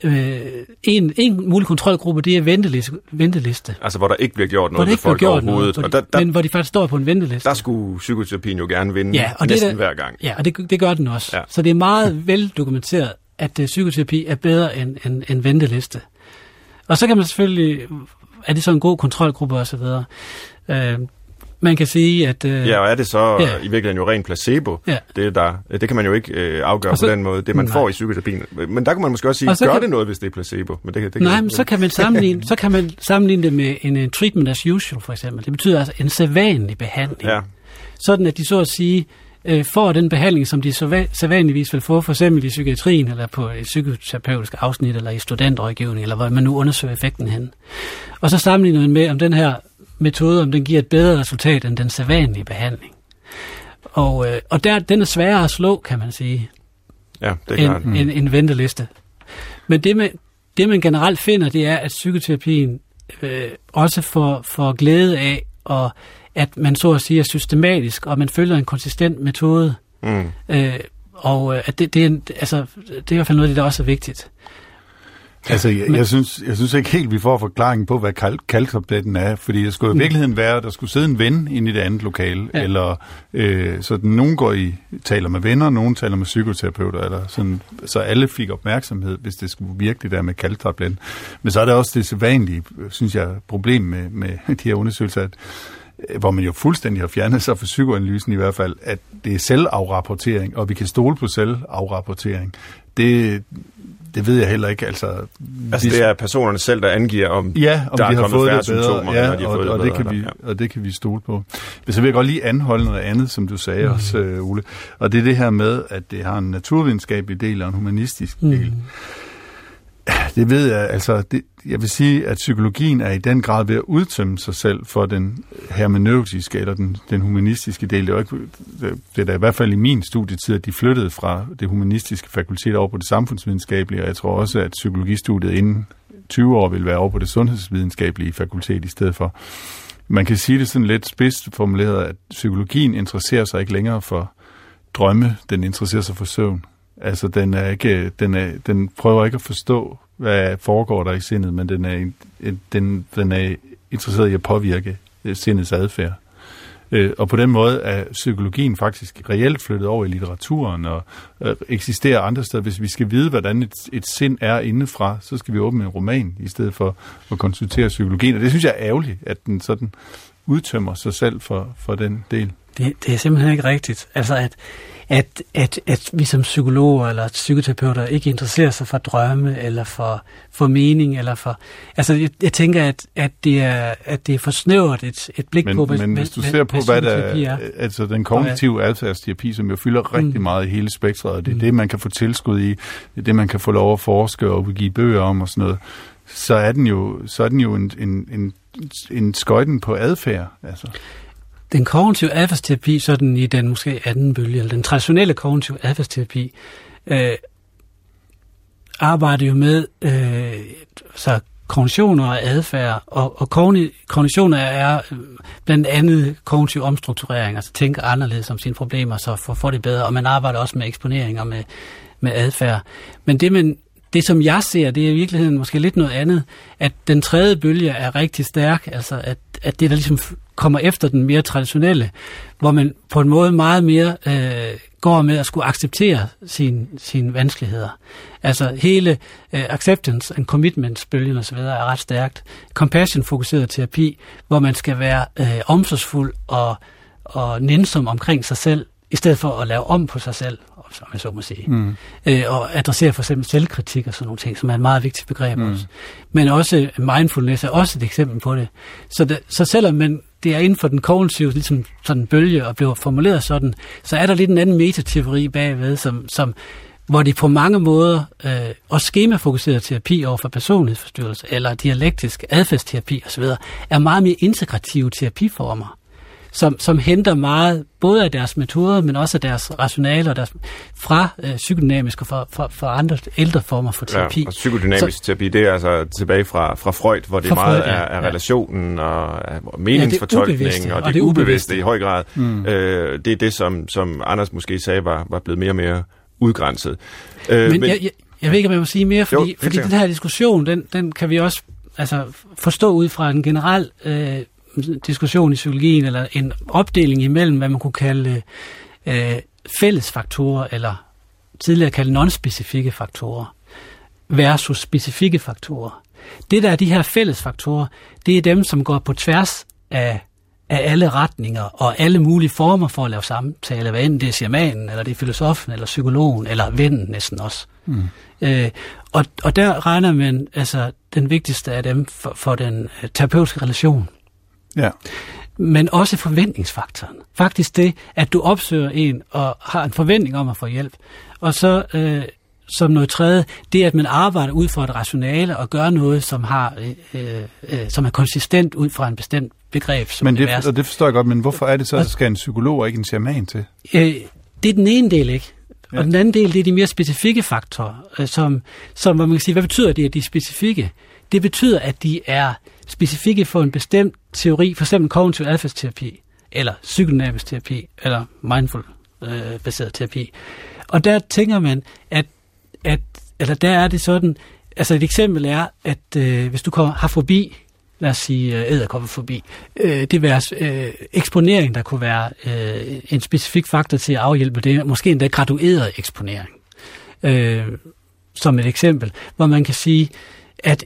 øh, en, en mulig kontrolgruppe, det er venteliste, venteliste. Altså, hvor der ikke bliver gjort noget hvor folk gjort overhovedet. Noget, og der, der, men hvor de faktisk står på en venteliste. Der skulle psykoterapien jo gerne vinde ja, og næsten det, der, hver gang. Ja, og det, det gør den også. Ja. Så det er meget (laughs) veldokumenteret, at uh, psykoterapi er bedre end en, en, en venteliste. Og så kan man selvfølgelig, er det så en god kontrolgruppe osv., uh, man kan sige, at... Øh, ja, og er det så ja. i virkeligheden jo ren placebo? Ja. Det, der, det kan man jo ikke øh, afgøre så, på den måde, det man nej. får i psykoterapien. Men der kan man måske også sige, og gør kan, det noget, hvis det er placebo? Men det, det nej, men så kan, man sammenligne, så kan man sammenligne det med en, en treatment as usual, for eksempel. Det betyder altså en sædvanlig behandling. Ja. Sådan at de så at sige øh, får den behandling, som de så sædvanligvis vil få, for eksempel i psykiatrien, eller på et psykoterapeutisk afsnit, eller i studentrådgivning, eller hvor man nu undersøger effekten hen. Og så sammenligner man med, om den her metode, om den giver et bedre resultat end den sædvanlige behandling. Og, øh, og der, den er sværere at slå, kan man sige, ja, det er end, en, en venteliste. Men det, man, det, man generelt finder, det er, at psykoterapien øh, også får, får glæde af, og at man så at sige er systematisk, og man følger en konsistent metode. Mm. Øh, og øh, at det, det, er, altså, det er i hvert fald noget af det, der også er vigtigt. Altså, jeg, jeg, synes, jeg synes ikke helt, vi får forklaring på, hvad kal- kalktabletten er, fordi det skulle i mm. virkeligheden være, at der skulle sidde en ven inde i det andet lokale, ja. eller øh, så nogen går i, taler med venner, nogen taler med psykoterapeuter, eller sådan, så alle fik opmærksomhed, hvis det skulle virkelig der med kalktabletten. Men så er der også det sædvanlige, synes jeg, problem med, med (laughs) de her undersøgelser, at øh, hvor man jo fuldstændig har fjernet sig fra psykoanalysen i hvert fald, at det er selvafrapportering, og vi kan stole på selvafrapportering. Det, det ved jeg heller ikke. Altså, altså det er personerne selv, der angiver, om ja, om der de er har fået det bedre, symptomer, ja, når de har og, fået og det, bedre, det kan vi, ja. og det kan vi stole på. Men så vil jeg godt lige anholde noget andet, som du sagde mm. også, uh, Ole. Og det er det her med, at det har en naturvidenskabelig del og en humanistisk mm. del. Det ved jeg, altså, det, jeg vil sige, at psykologien er i den grad ved at udtømme sig selv for den hermeneutiske eller den, den humanistiske del. Det er, ikke, det er da i hvert fald i min studietid, at de flyttede fra det humanistiske fakultet over på det samfundsvidenskabelige, og jeg tror også, at psykologistudiet inden 20 år vil være over på det sundhedsvidenskabelige fakultet i stedet for. Man kan sige det sådan lidt spidst formuleret, at psykologien interesserer sig ikke længere for drømme, den interesserer sig for søvn. Altså, den, er ikke, den, er, den prøver ikke at forstå, hvad foregår der i sindet, men den er, den, den er interesseret i at påvirke øh, sindets adfærd. Øh, og på den måde er psykologien faktisk reelt flyttet over i litteraturen og øh, eksisterer andre steder. Hvis vi skal vide, hvordan et, et sind er indefra, så skal vi åbne en roman, i stedet for at konsultere psykologien. Og det synes jeg er ærgerligt, at den sådan udtømmer sig selv for, for den del. Det, det er simpelthen ikke rigtigt. Altså, at at, at, at vi som psykologer eller psykoterapeuter ikke interesserer sig for drømme eller for, for mening eller for... Altså, jeg, jeg tænker, at, at, det er, at det er for snævert et, et blik men, på, hvad, Men hvis du hvad, ser på, hvad, hvad der er, altså den kognitive adfærdsterapi, som jo fylder rigtig mm. meget i hele spektret, og det er mm. det, man kan få tilskud i, det er det, man kan få lov at forske og give bøger om og sådan noget, så er den jo, så er den jo en, en, en, en skøjten på adfærd. Altså. Den kognitive adfærdsterapi, sådan i den måske anden bølge, eller den traditionelle kognitive adfærdsterapi, øh, arbejder jo med øh, så kognitioner og adfærd, og, og kognitioner er øh, blandt andet kognitiv omstrukturering, altså tænke anderledes om sine problemer, så for, for det bedre, og man arbejder også med eksponering og med, med adfærd. Men det, man, det, som jeg ser, det er i virkeligheden måske lidt noget andet, at den tredje bølge er rigtig stærk, altså at, at det, der ligesom kommer efter den mere traditionelle, hvor man på en måde meget mere øh, går med at skulle acceptere sine sin vanskeligheder. Altså hele øh, acceptance and commitments bølgen osv. er ret stærkt. Compassion-fokuseret terapi, hvor man skal være øh, omsorgsfuld og, og nænsom omkring sig selv, i stedet for at lave om på sig selv, som jeg så må sige. Mm. Øh, og adressere for eksempel selvkritik og sådan nogle ting, som er et meget vigtigt begreb mm. også. Men også mindfulness er også et eksempel på det. Så, det, så selvom man, det er inden for den kognitive ligesom sådan bølge og bliver formuleret sådan, så er der lidt en anden metateori bagved, som, som hvor det på mange måder, øh, også skemafokuseret terapi over for personlighedsforstyrrelse, eller dialektisk adfærdsterapi osv., er meget mere integrative terapiformer som, som henter meget både af deres metoder, men også af deres rationale og deres, fra øh, psykodynamisk og fra, fra, fra andre ældre former for terapi. Ja, og psykodynamisk så, terapi, det er altså tilbage fra, fra Freud, hvor det meget Freud, ja, er, er relationen ja. og meningsfortolkning, ja, det og det, og det ubevidste, ubevidste i høj grad. Mm. Øh, det er det, som, som Anders måske sagde, var, var blevet mere og mere udgrænset. Øh, men, men jeg, jeg, jeg ved ikke, om jeg må sige mere, fordi, jo, fordi den her diskussion, den, den kan vi også altså, forstå ud fra en generel øh, diskussion i psykologien, eller en opdeling imellem, hvad man kunne kalde øh, fællesfaktorer, eller tidligere kalde non-specifikke faktorer, versus specifikke faktorer. Det der er de her fællesfaktorer, det er dem, som går på tværs af, af alle retninger og alle mulige former for at lave samtale, hvad enten det er shamanen, eller det er filosofen, eller psykologen, eller vennen næsten også. Mm. Øh, og, og der regner man altså den vigtigste af dem for, for den øh, terapeutiske relation. Ja. Men også forventningsfaktoren. Faktisk det, at du opsøger en og har en forventning om at få hjælp. Og så øh, som noget tredje, det at man arbejder ud fra et rationale og gør noget, som, har, øh, øh, som er konsistent ud fra en bestemt begreb. Som men det, og det forstår jeg godt, men hvorfor er det så, at skal en psykolog og ikke en shaman til? Øh, det er den ene del, ikke? Ja. Og den anden del, det er de mere specifikke faktorer, øh, som, som hvor man kan sige, hvad betyder det, at de er specifikke? Det betyder, at de er specifikke for en bestemt teori, for eksempel kognitiv adfærdsterapi, eller psykodynamisk terapi, eller mindful-baseret øh, terapi. Og der tænker man, at, at eller der er det sådan, altså et eksempel er, at øh, hvis du kommer, har fobi, lad os sige øh, forbi, øh, det være øh, eksponering, der kunne være øh, en specifik faktor til at afhjælpe det, måske endda gradueret eksponering. Øh, som et eksempel, hvor man kan sige, at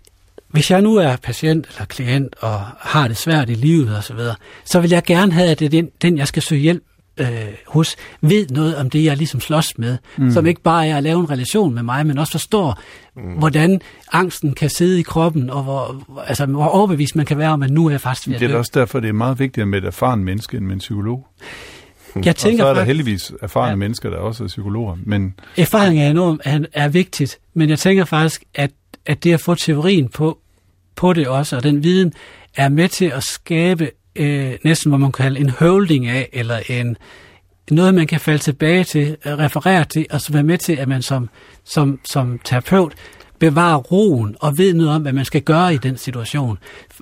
hvis jeg nu er patient eller klient og har det svært i livet osv., så, så vil jeg gerne have, at det er den, den jeg skal søge hjælp øh, hos, ved noget om det, jeg ligesom slås med. Mm. Som ikke bare er at lave en relation med mig, men også forstår, mm. hvordan angsten kan sidde i kroppen, og hvor, altså, hvor overbevist man kan være om, at nu er jeg faktisk ved at Det er også derfor, det er meget vigtigt med et erfaren menneske end med en psykolog. Jeg tænker og så er der heldigvis erfarne ja, mennesker, der også er psykologer. Men... Erfaring er enormt er, er vigtigt, men jeg tænker faktisk, at, at det at få teorien på, på det også, og den viden er med til at skabe øh, næsten, hvad man kan kalde en holding af, eller en, noget, man kan falde tilbage til, referere til, og så være med til, at man som, som, som terapeut bevarer roen og ved noget om, hvad man skal gøre i den situation.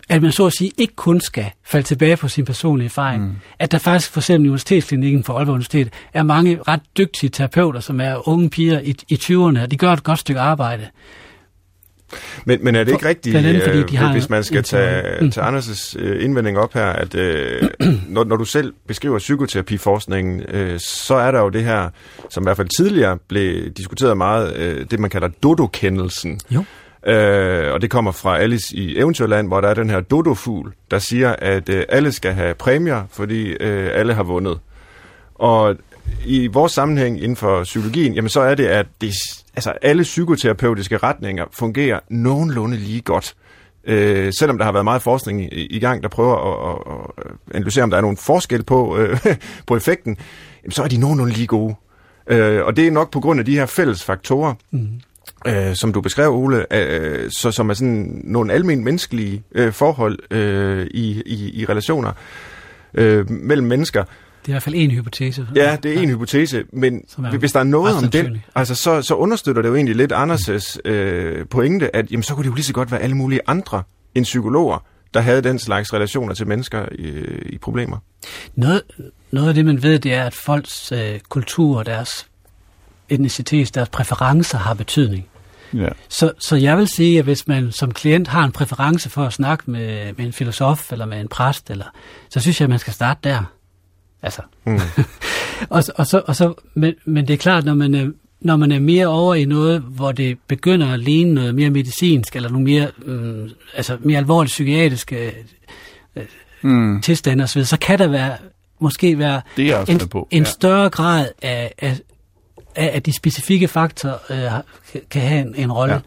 At man så at sige ikke kun skal falde tilbage på sin personlige erfaring. Mm. At der faktisk for eksempel i Universitetsklinikken for Aalborg Universitet er mange ret dygtige terapeuter, som er unge piger i, i 20'erne, og de gør et godt stykke arbejde. Men, men er det ikke rigtigt, andet, fordi de har hvis man skal tage, mm. tage Anders' øh, indvending op her, at øh, (clears throat) når, når du selv beskriver psykoterapiforskningen, øh, så er der jo det her, som i hvert fald tidligere blev diskuteret meget, øh, det man kalder dodo-kendelsen. Jo. Øh, og det kommer fra Alice i Eventyrland, hvor der er den her dodo-fugl, der siger, at øh, alle skal have præmier, fordi øh, alle har vundet. Og i vores sammenhæng inden for psykologien, jamen så er det, at det, altså alle psykoterapeutiske retninger fungerer nogenlunde lige godt. Øh, selvom der har været meget forskning i, i gang, der prøver at, at, at analysere, om der er nogen forskel på, øh, (laughs) på effekten, jamen, så er de nogenlunde lige gode. Øh, og det er nok på grund af de her fælles faktorer, mm. øh, som du beskrev, Ole, øh, så, som er sådan nogle almen menneskelige øh, forhold øh, i, i, i relationer øh, mellem mennesker. Det er i hvert fald en hypotese. Ja, det er en hypotese, men er hvis der er noget om den, altså, så, så understøtter det jo egentlig lidt Anders' øh, pointe, at jamen, så kunne det jo lige så godt være alle mulige andre end psykologer, der havde den slags relationer til mennesker i, i problemer. Noget, noget af det, man ved, det er, at folks øh, kultur og deres etnicitet, deres præferencer har betydning. Ja. Så, så jeg vil sige, at hvis man som klient har en præference for at snakke med, med en filosof eller med en præst, eller, så synes jeg, at man skal starte der. Altså. Mm. (laughs) og, så- og så, og så, men, men det er klart, når man er, når man er mere over i noget, hvor det begynder at ligne noget mere medicinsk, eller nogle mere, øh, altså mere alvorligt psykiatriske Mm. tilstande osv., så kan der være, måske være en, på. en ja. større grad af, af, af, at de specifikke faktorer øh, kan- have en, en rolle, Ja.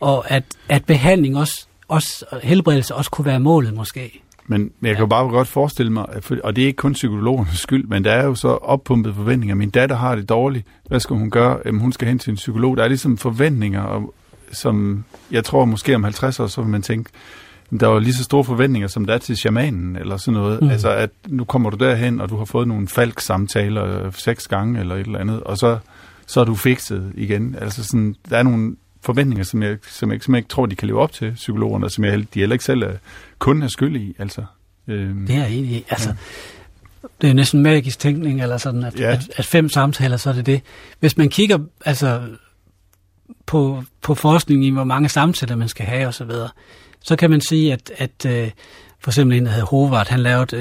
og at, at behandling også, også, og helbredelse også kunne være målet måske. Men men jeg kan jo bare godt forestille mig, og det er ikke kun psykologernes skyld, men der er jo så oppumpet forventninger. Min datter har det dårligt. Hvad skal hun gøre? Jamen, hun skal hen til en psykolog. Der er ligesom forventninger, og, som jeg tror måske om 50 år, så vil man tænke, "Men der var lige så store forventninger, som der er til shamanen, eller sådan noget. Mm. Altså, at nu kommer du derhen, og du har fået nogle falk-samtaler øh, seks gange, eller et eller andet, og så, så er du fikset igen. Altså, sådan, der er nogle forventninger, som jeg, som jeg, som jeg ikke tror, de kan leve op til, psykologerne, og som jeg, de heller ikke selv er, kun er skyld i. Altså, øhm, Det er i. Altså, det er næsten magisk tænkning, eller sådan, at, Ja. ja. at, at fem samtaler, så er det det. Hvis man kigger altså, på, på forskning i, hvor mange samtaler man skal have osv., så, så kan man sige, at, at øh, for eksempel en, der hedder Hovart, han lavede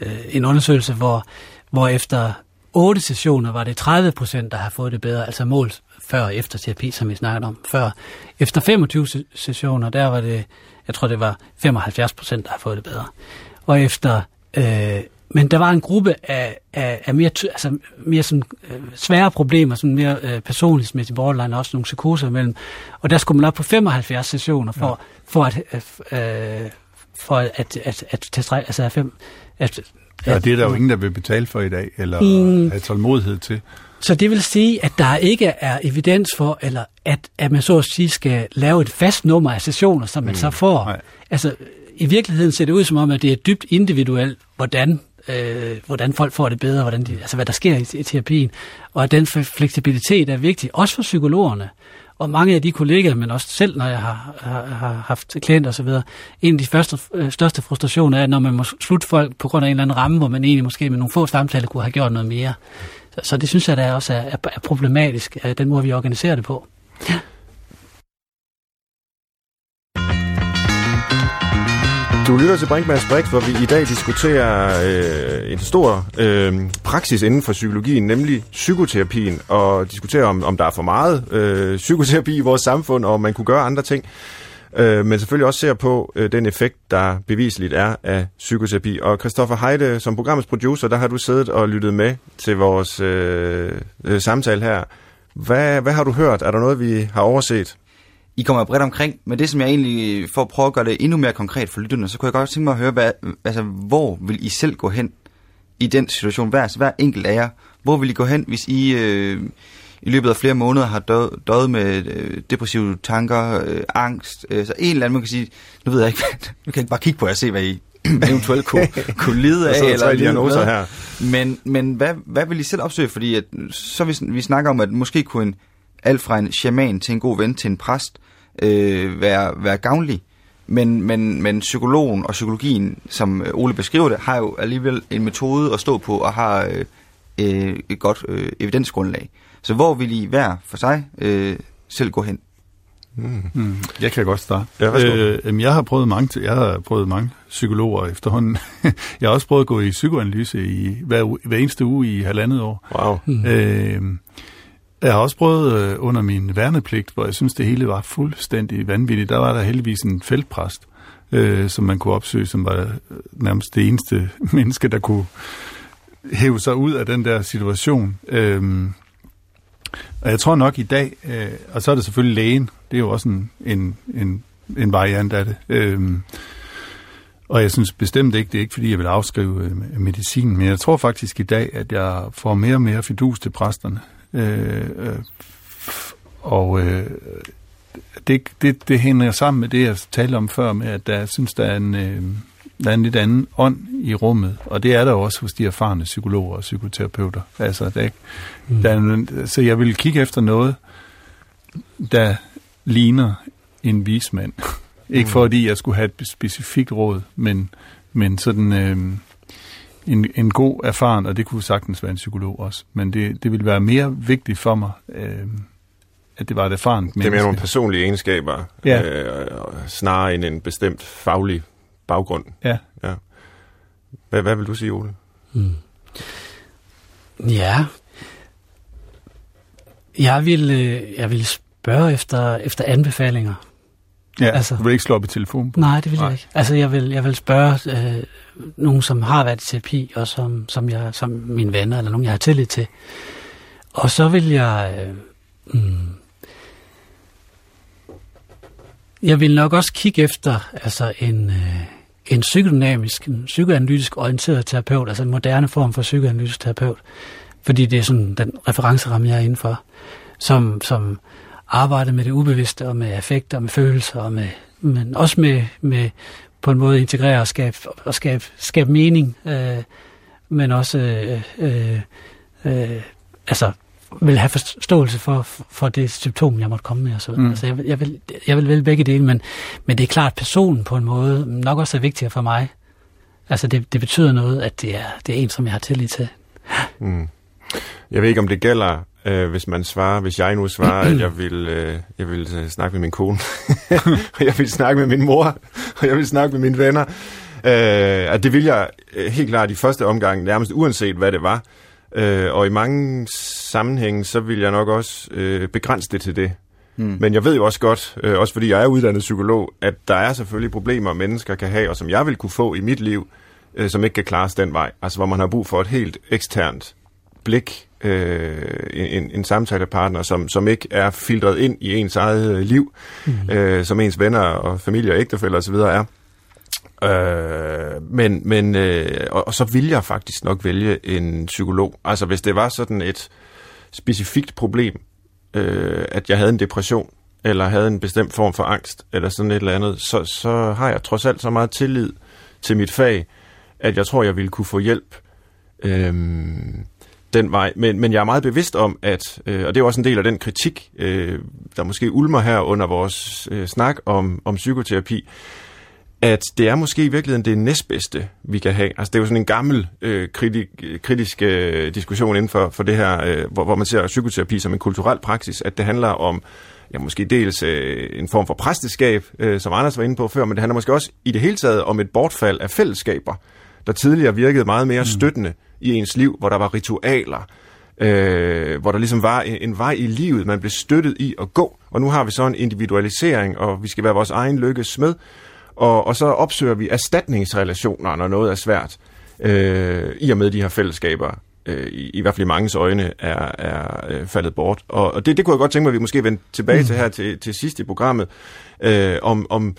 øh, en undersøgelse, hvor, hvor efter otte sessioner var det 30 procent, der har fået det bedre, altså målt før og efter terapi, som vi snakkede om før. Efter 25 se- sessioner, der var det, jeg tror det var 75 procent, der har fået det bedre. Og efter, øh, men der var en gruppe af, af, af mere, altså mere sådan, øh, svære problemer, sådan mere øh, personlighedsmæssigt borderline, og også nogle psykoser imellem. Og der skulle man op på 75 sessioner for, ja. for at, øh, for at, at, at, at tilstrække, altså at fem, at, Ja, det er der jo ingen, der vil betale for i dag, eller Mm. have tålmodighed til. Så det vil sige, at der ikke er evidens for, eller at, at man så at sige skal lave et fast nummer af sessioner, som man mm. så får. Nej. Altså, i virkeligheden ser det ud som om, at det er dybt individuelt, hvordan, øh, hvordan folk får det bedre, hvordan de, altså hvad der sker i, i terapien, og at den fleksibilitet er vigtig, også for psykologerne. Og mange af de kollegaer, men også selv, når jeg har, har, har haft klienter osv., en af de første, øh, største frustrationer er, når man må slutte folk på grund af en eller anden ramme, hvor man egentlig måske med nogle få samtaler kunne have gjort noget mere. Så, så det synes jeg da også er, er, er problematisk, øh, den måde vi organiserer det på. Du lytter til Brinkmanns Brix, hvor vi i dag diskuterer øh, en stor øh, praksis inden for psykologien, nemlig psykoterapien, og diskuterer om, om der er for meget øh, psykoterapi i vores samfund, og om man kunne gøre andre ting. Øh, men selvfølgelig også ser på øh, den effekt, der beviseligt er af psykoterapi. Og Christoffer Heide, som programmets producer, der har du siddet og lyttet med til vores øh, øh, samtale her. Hvad, hvad har du hørt? Er der noget, vi har overset? I kommer bredt omkring, men det som jeg egentlig, øh, for at prøve at gøre det endnu mere konkret for lytterne, så kunne jeg godt tænke mig at høre, hvad, altså, hvor vil I selv gå hen i den situation? Hver, altså, hver enkelt af jer, hvor vil I gå hen, hvis I øh, i løbet af flere måneder har dø, døjet med øh, depressive tanker, øh, angst, øh, så en eller anden, man kan sige, nu ved jeg ikke, nu kan jeg ikke bare kigge på jer og se, hvad I (laughs) eventuelt kunne, kunne lide (laughs) af. sidder tre diagnoser her. Men, men hvad, hvad vil I selv opsøge? Fordi at, så vi, vi snakker om, at måske kunne en, alt fra en shaman til en god ven til en præst øh, være, være gavnlig. Men, men, men psykologen og psykologien, som øh, Ole beskriver det, har jo alligevel en metode at stå på og har øh, øh, et godt øh, evidensgrundlag. Så hvor vil I hver for sig øh, selv gå hen? Mm. Jeg kan godt starte. Ja, øh, jamen, jeg har prøvet mange, jeg har prøvet mange psykologer efterhånden. (laughs) jeg har også prøvet at gå i psykoanalyse i hver, hver eneste uge i halvandet år. Wow. Mm. Øh, jeg har også prøvet øh, under min værnepligt, hvor jeg synes, det hele var fuldstændig vanvittigt. Der var der heldigvis en feltpræst, øh, som man kunne opsøge, som var øh, nærmest det eneste (laughs) menneske, der kunne hæve sig ud af den der situation. Øh, og jeg tror nok i dag, øh, og så er det selvfølgelig lægen, det er jo også en, en, en, en variant af det. Øh, og jeg synes bestemt ikke, det er ikke fordi, jeg vil afskrive øh, medicin, men jeg tror faktisk i dag, at jeg får mere og mere fidus til præsterne. Øh, øh, og øh, det, det, det hænger sammen med det, jeg talte om før, med at der, jeg synes, der er en, øh, der er en lidt anden ånd i rummet, og det er der også hos de erfarne psykologer og psykoterapeuter. Altså, der, mm. der er, så jeg vil kigge efter noget, der ligner en vismand. Ikke mm. fordi jeg skulle have et specifikt råd, men, men sådan øh, en, en god erfaren, og det kunne sagtens være en psykolog også, men det, det ville være mere vigtigt for mig, øh, at det var et erfarent menneske. Det er mere nogle personlige egenskaber, ja. øh, snarere end en bestemt faglig baggrund. Ja. ja. Hvad, hvad vil du sige, Ole? Mm. Ja. Jeg vil, øh, jeg vil spørge efter, efter anbefalinger. Ja, altså, du vil ikke slå op i telefonen? Nej, det vil nej. jeg ikke. Altså, jeg vil, jeg vil spørge øh, nogen, som har været i terapi, og som, som, jeg, som mine venner, eller nogen, jeg har tillid til. Og så vil jeg... Øh, mm, jeg vil nok også kigge efter altså en, øh, en psykodynamisk, en psykoanalytisk orienteret terapeut, altså en moderne form for psykoanalytisk terapeut, fordi det er sådan den referenceramme, jeg er inden for, som, som arbejder med det ubevidste og med affekter og med følelser, og med, men også med, med på en måde integrere og skabe, og skabe, skabe mening, øh, men også øh, øh, øh, altså vil have forståelse for, for det symptom, jeg måtte komme med. Så, mm. altså, jeg, jeg, vil, jeg vil vælge begge dele, men, men det er klart, at personen på en måde nok også er vigtigere for mig. Altså det, det betyder noget, at det er, det er en, som jeg har tillid til. Mm. Jeg ved ikke, om det gælder, øh, hvis man svarer, hvis jeg nu svarer, at jeg vil, øh, jeg vil øh, snakke med min kone, og (laughs) jeg vil snakke med min mor, og (laughs) jeg vil snakke med mine venner. Øh, at det vil jeg øh, helt klart i første omgang, nærmest uanset hvad det var. Øh, og i mange sammenhænge, så vil jeg nok også øh, begrænse det til det. Hmm. Men jeg ved jo også godt, øh, også fordi jeg er uddannet psykolog, at der er selvfølgelig problemer, mennesker kan have, og som jeg vil kunne få i mit liv, øh, som ikke kan klares den vej. Altså hvor man har brug for et helt eksternt blik, øh, en, en samtalepartner, som, som ikke er filtreret ind i ens eget liv, hmm. øh, som ens venner og familie og ægtefælder osv. er. Øh, men, men øh, og, og så vil jeg faktisk nok vælge en psykolog. Altså hvis det var sådan et specifikt problem, øh, at jeg havde en depression, eller havde en bestemt form for angst, eller sådan et eller andet, så, så har jeg trods alt så meget tillid til mit fag, at jeg tror, jeg ville kunne få hjælp øh, den vej. Men, men jeg er meget bevidst om, at, øh, og det er også en del af den kritik, øh, der måske ulmer her under vores øh, snak om, om psykoterapi, at det er måske i virkeligheden det næstbedste, vi kan have. Altså det er jo sådan en gammel øh, kritik, kritisk øh, diskussion inden for, for det her, øh, hvor, hvor man ser psykoterapi som en kulturel praksis, at det handler om ja, måske dels øh, en form for præsteskab, øh, som Anders var inde på før, men det handler måske også i det hele taget om et bortfald af fællesskaber, der tidligere virkede meget mere mm. støttende i ens liv, hvor der var ritualer, øh, hvor der ligesom var en, en vej i livet, man blev støttet i at gå. Og nu har vi så en individualisering, og vi skal være vores egen lykkes smed. Og, og så opsøger vi erstatningsrelationer, når noget er svært, øh, i og med de her fællesskaber, øh, i, i hvert fald i mangens øjne, er, er øh, faldet bort. Og, og det, det kunne jeg godt tænke mig, at vi måske vende tilbage mm. til her til, til sidst i programmet, øh, om, om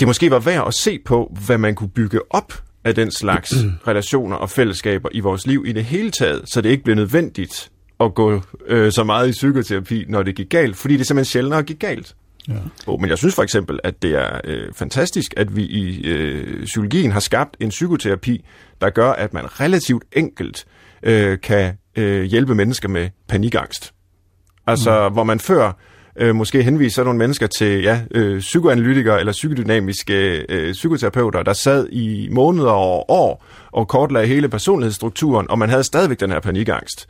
det måske var værd at se på, hvad man kunne bygge op af den slags (clears throat) relationer og fællesskaber i vores liv i det hele taget, så det ikke bliver nødvendigt at gå øh, så meget i psykoterapi, når det gik galt, fordi det simpelthen sjældnere gik galt. Ja. Oh, men jeg synes for eksempel, at det er øh, fantastisk, at vi i øh, psykologien har skabt en psykoterapi, der gør, at man relativt enkelt øh, kan øh, hjælpe mennesker med panikangst. Altså, mm. hvor man før øh, måske henviser nogle mennesker til ja, øh, psykoanalytikere eller psykodynamiske øh, psykoterapeuter, der sad i måneder og år og kortlagde hele personlighedsstrukturen, og man havde stadigvæk den her panikangst.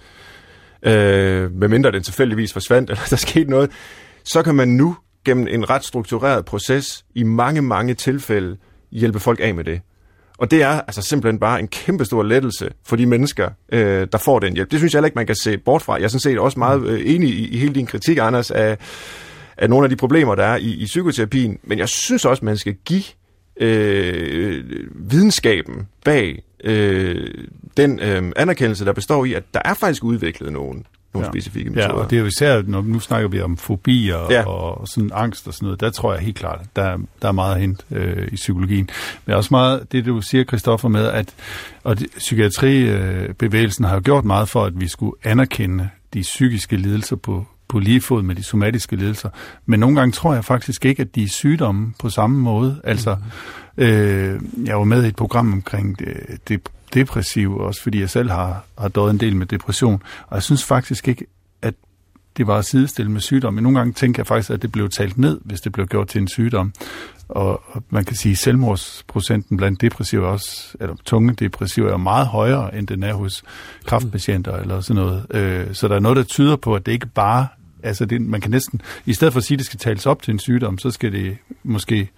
Øh, medmindre den tilfældigvis forsvandt, (laughs) eller der skete noget, så kan man nu gennem en ret struktureret proces i mange, mange tilfælde hjælpe folk af med det. Og det er altså simpelthen bare en kæmpe stor lettelse for de mennesker, øh, der får den hjælp. Det synes jeg heller ikke, man kan se bort fra. Jeg er sådan set også meget øh, enig i, i hele din kritik, Anders, af, af nogle af de problemer, der er i, i psykoterapien. Men jeg synes også, man skal give øh, videnskaben bag øh, den øh, anerkendelse, der består i, at der er faktisk udviklet nogle nogle ja. specifikke metoder. Ja, og det er jo især, når nu snakker vi om fobier ja. og sådan angst og sådan noget, der tror jeg helt klart, der, der er meget hent øh, i psykologien. Men også meget det, du siger, Christoffer, med, at og det, psykiatribevægelsen har jo gjort meget for, at vi skulle anerkende de psykiske lidelser på, på lige fod med de somatiske lidelser. Men nogle gange tror jeg faktisk ikke, at de er sygdomme på samme måde. Altså, mm øh, jeg var med i et program omkring det, det depressive, også fordi jeg selv har, har døjet en del med depression. Og jeg synes faktisk ikke, at det var at sidestille med sygdom. Men nogle gange tænker jeg faktisk, at det blev talt ned, hvis det blev gjort til en sygdom. Og, og man kan sige, at selvmordsprocenten blandt depressive også, eller tunge depressive, er meget højere, end den er hos kraftpatienter eller sådan noget. Øh, så der er noget, der tyder på, at det ikke bare altså det, man kan næsten, i stedet for at sige, at det skal tales op til en sygdom, så skal det måske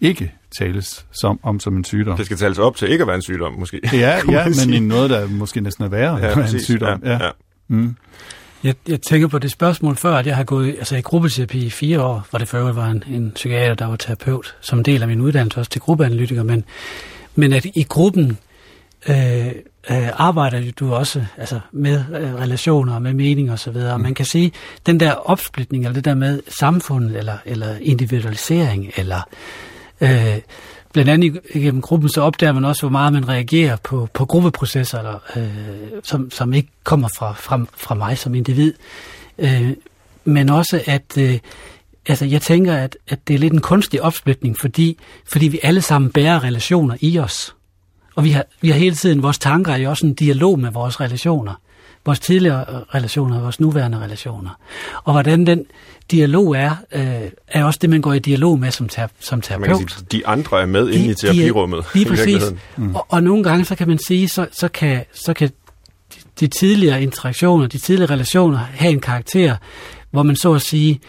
ikke tales som, om som en sygdom. Det skal tales op til ikke at være en sygdom, måske. Ja, (laughs) ja men i noget, der måske næsten er værre ja, en sygdom. Ja, ja. Mm. Jeg, jeg tænker på det spørgsmål før, at jeg har gået altså i gruppeterapi i fire år, hvor det før var en, en psykiater, der var terapeut, som del af min uddannelse også til gruppeanalytiker, men, men at i gruppen øh, øh, arbejder du også altså med øh, relationer og med mening og så videre. Mm. Man kan sige, den der opsplitning, eller det der med samfundet, eller, eller individualisering, eller øh, blandt andet gennem gruppen, så opdager man også, hvor meget man reagerer på, på gruppeprocesser, eller, øh, som, som ikke kommer fra, fra, fra mig som individ. Øh, men også, at øh, altså, jeg tænker, at, at det er lidt en kunstig opsplitning, fordi, fordi vi alle sammen bærer relationer i os. Og vi har, vi har hele tiden, vores tanker er jo også en dialog med vores relationer. Vores tidligere relationer og vores nuværende relationer. Og hvordan den dialog er, øh, er også det, man går i dialog med som, ter, som terapeut. Man kan sige, de andre er med de, inde i terapirummet. Lige præcis. Mm. Og, og nogle gange, så kan man sige, så, så kan, så kan de tidligere interaktioner, de tidligere relationer have en karakter, hvor man så at sige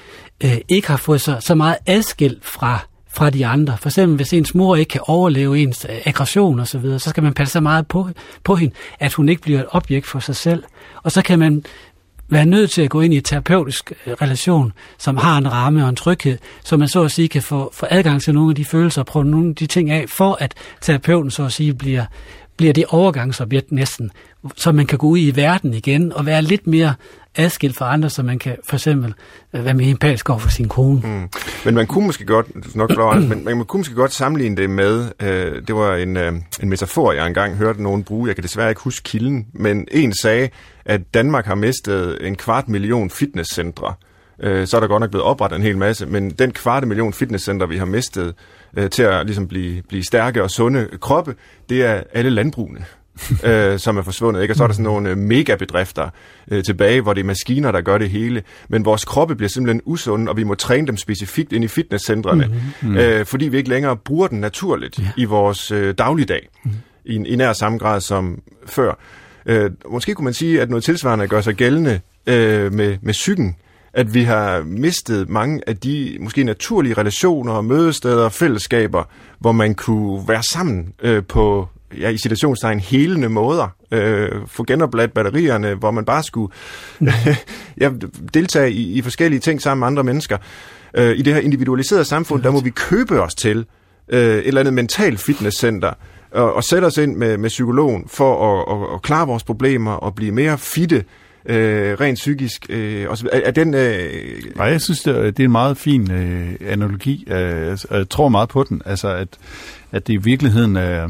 øh, ikke har fået så, så meget adskilt fra fra de andre. For eksempel, hvis ens mor ikke kan overleve ens øh, aggression osv., så, videre, så skal man passe så meget på, på hende, at hun ikke bliver et objekt for sig selv. Og så kan man være nødt til at gå ind i en terapeutisk øh, relation, som har en ramme og en tryghed, så man så at sige kan få, få adgang til nogle af de følelser og prøve nogle af de ting af, for at terapeuten så at sige bliver, bliver det overgangsobjekt næsten, så man kan gå ud i verden igen og være lidt mere adskilt fra andre, så man kan for eksempel øh, være mere empatisk over for sin kone. Mm. Men man kunne måske godt, nok klar, men man kunne måske godt sammenligne det med, øh, det var en, øh, en metafor, jeg engang hørte nogen bruge, jeg kan desværre ikke huske kilden, men en sagde, at Danmark har mistet en kvart million fitnesscentre. Øh, så er der godt nok blevet oprettet en hel masse, men den kvarte million fitnesscentre, vi har mistet øh, til at ligesom blive, blive stærke og sunde kroppe, det er alle landbrugene (laughs) øh, som er forsvundet. Ikke? Og så er der sådan nogle øh, megabedrifter øh, tilbage, hvor det er maskiner, der gør det hele. Men vores kroppe bliver simpelthen usunde, og vi må træne dem specifikt ind i fitnesscentrene, mm-hmm. øh, fordi vi ikke længere bruger den naturligt ja. i vores øh, dagligdag, mm-hmm. i, i nær samme grad som før. Øh, måske kunne man sige, at noget tilsvarende gør sig gældende øh, med, med psyken, at vi har mistet mange af de måske naturlige relationer, mødesteder, fællesskaber, hvor man kunne være sammen øh, på ja, i situationstegn helende måder. Øh, få genopladt batterierne, hvor man bare skulle (laughs) ja, deltage i, i forskellige ting sammen med andre mennesker. Øh, I det her individualiserede samfund, der må vi købe os til øh, et eller andet mental fitnesscenter, og, og sætte os ind med, med psykologen for at, at, at klare vores problemer og blive mere fitte, øh, rent psykisk. Øh, og så, er, er den, øh... Nej, jeg synes, det er, det er en meget fin øh, analogi. Øh, jeg tror meget på den. Altså, at, at det i virkeligheden er... Øh,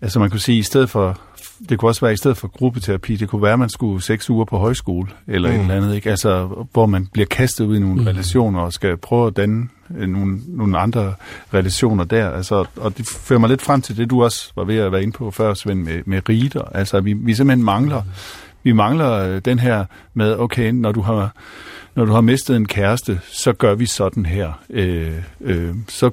Altså man kunne sige, i stedet for, det kunne også være i stedet for gruppeterapi, det kunne være, at man skulle seks uger på højskole, eller mm. et eller andet, ikke? Altså, hvor man bliver kastet ud i nogle mm. relationer, og skal prøve at danne øh, nogle, nogle andre relationer der. Altså, og det fører mig lidt frem til det, du også var ved at være inde på før, Svend, med, med rider. Altså, vi, vi simpelthen mangler, mm vi mangler øh, den her med, okay, når du har når du har mistet en kæreste, så gør vi sådan her. Øh, øh, så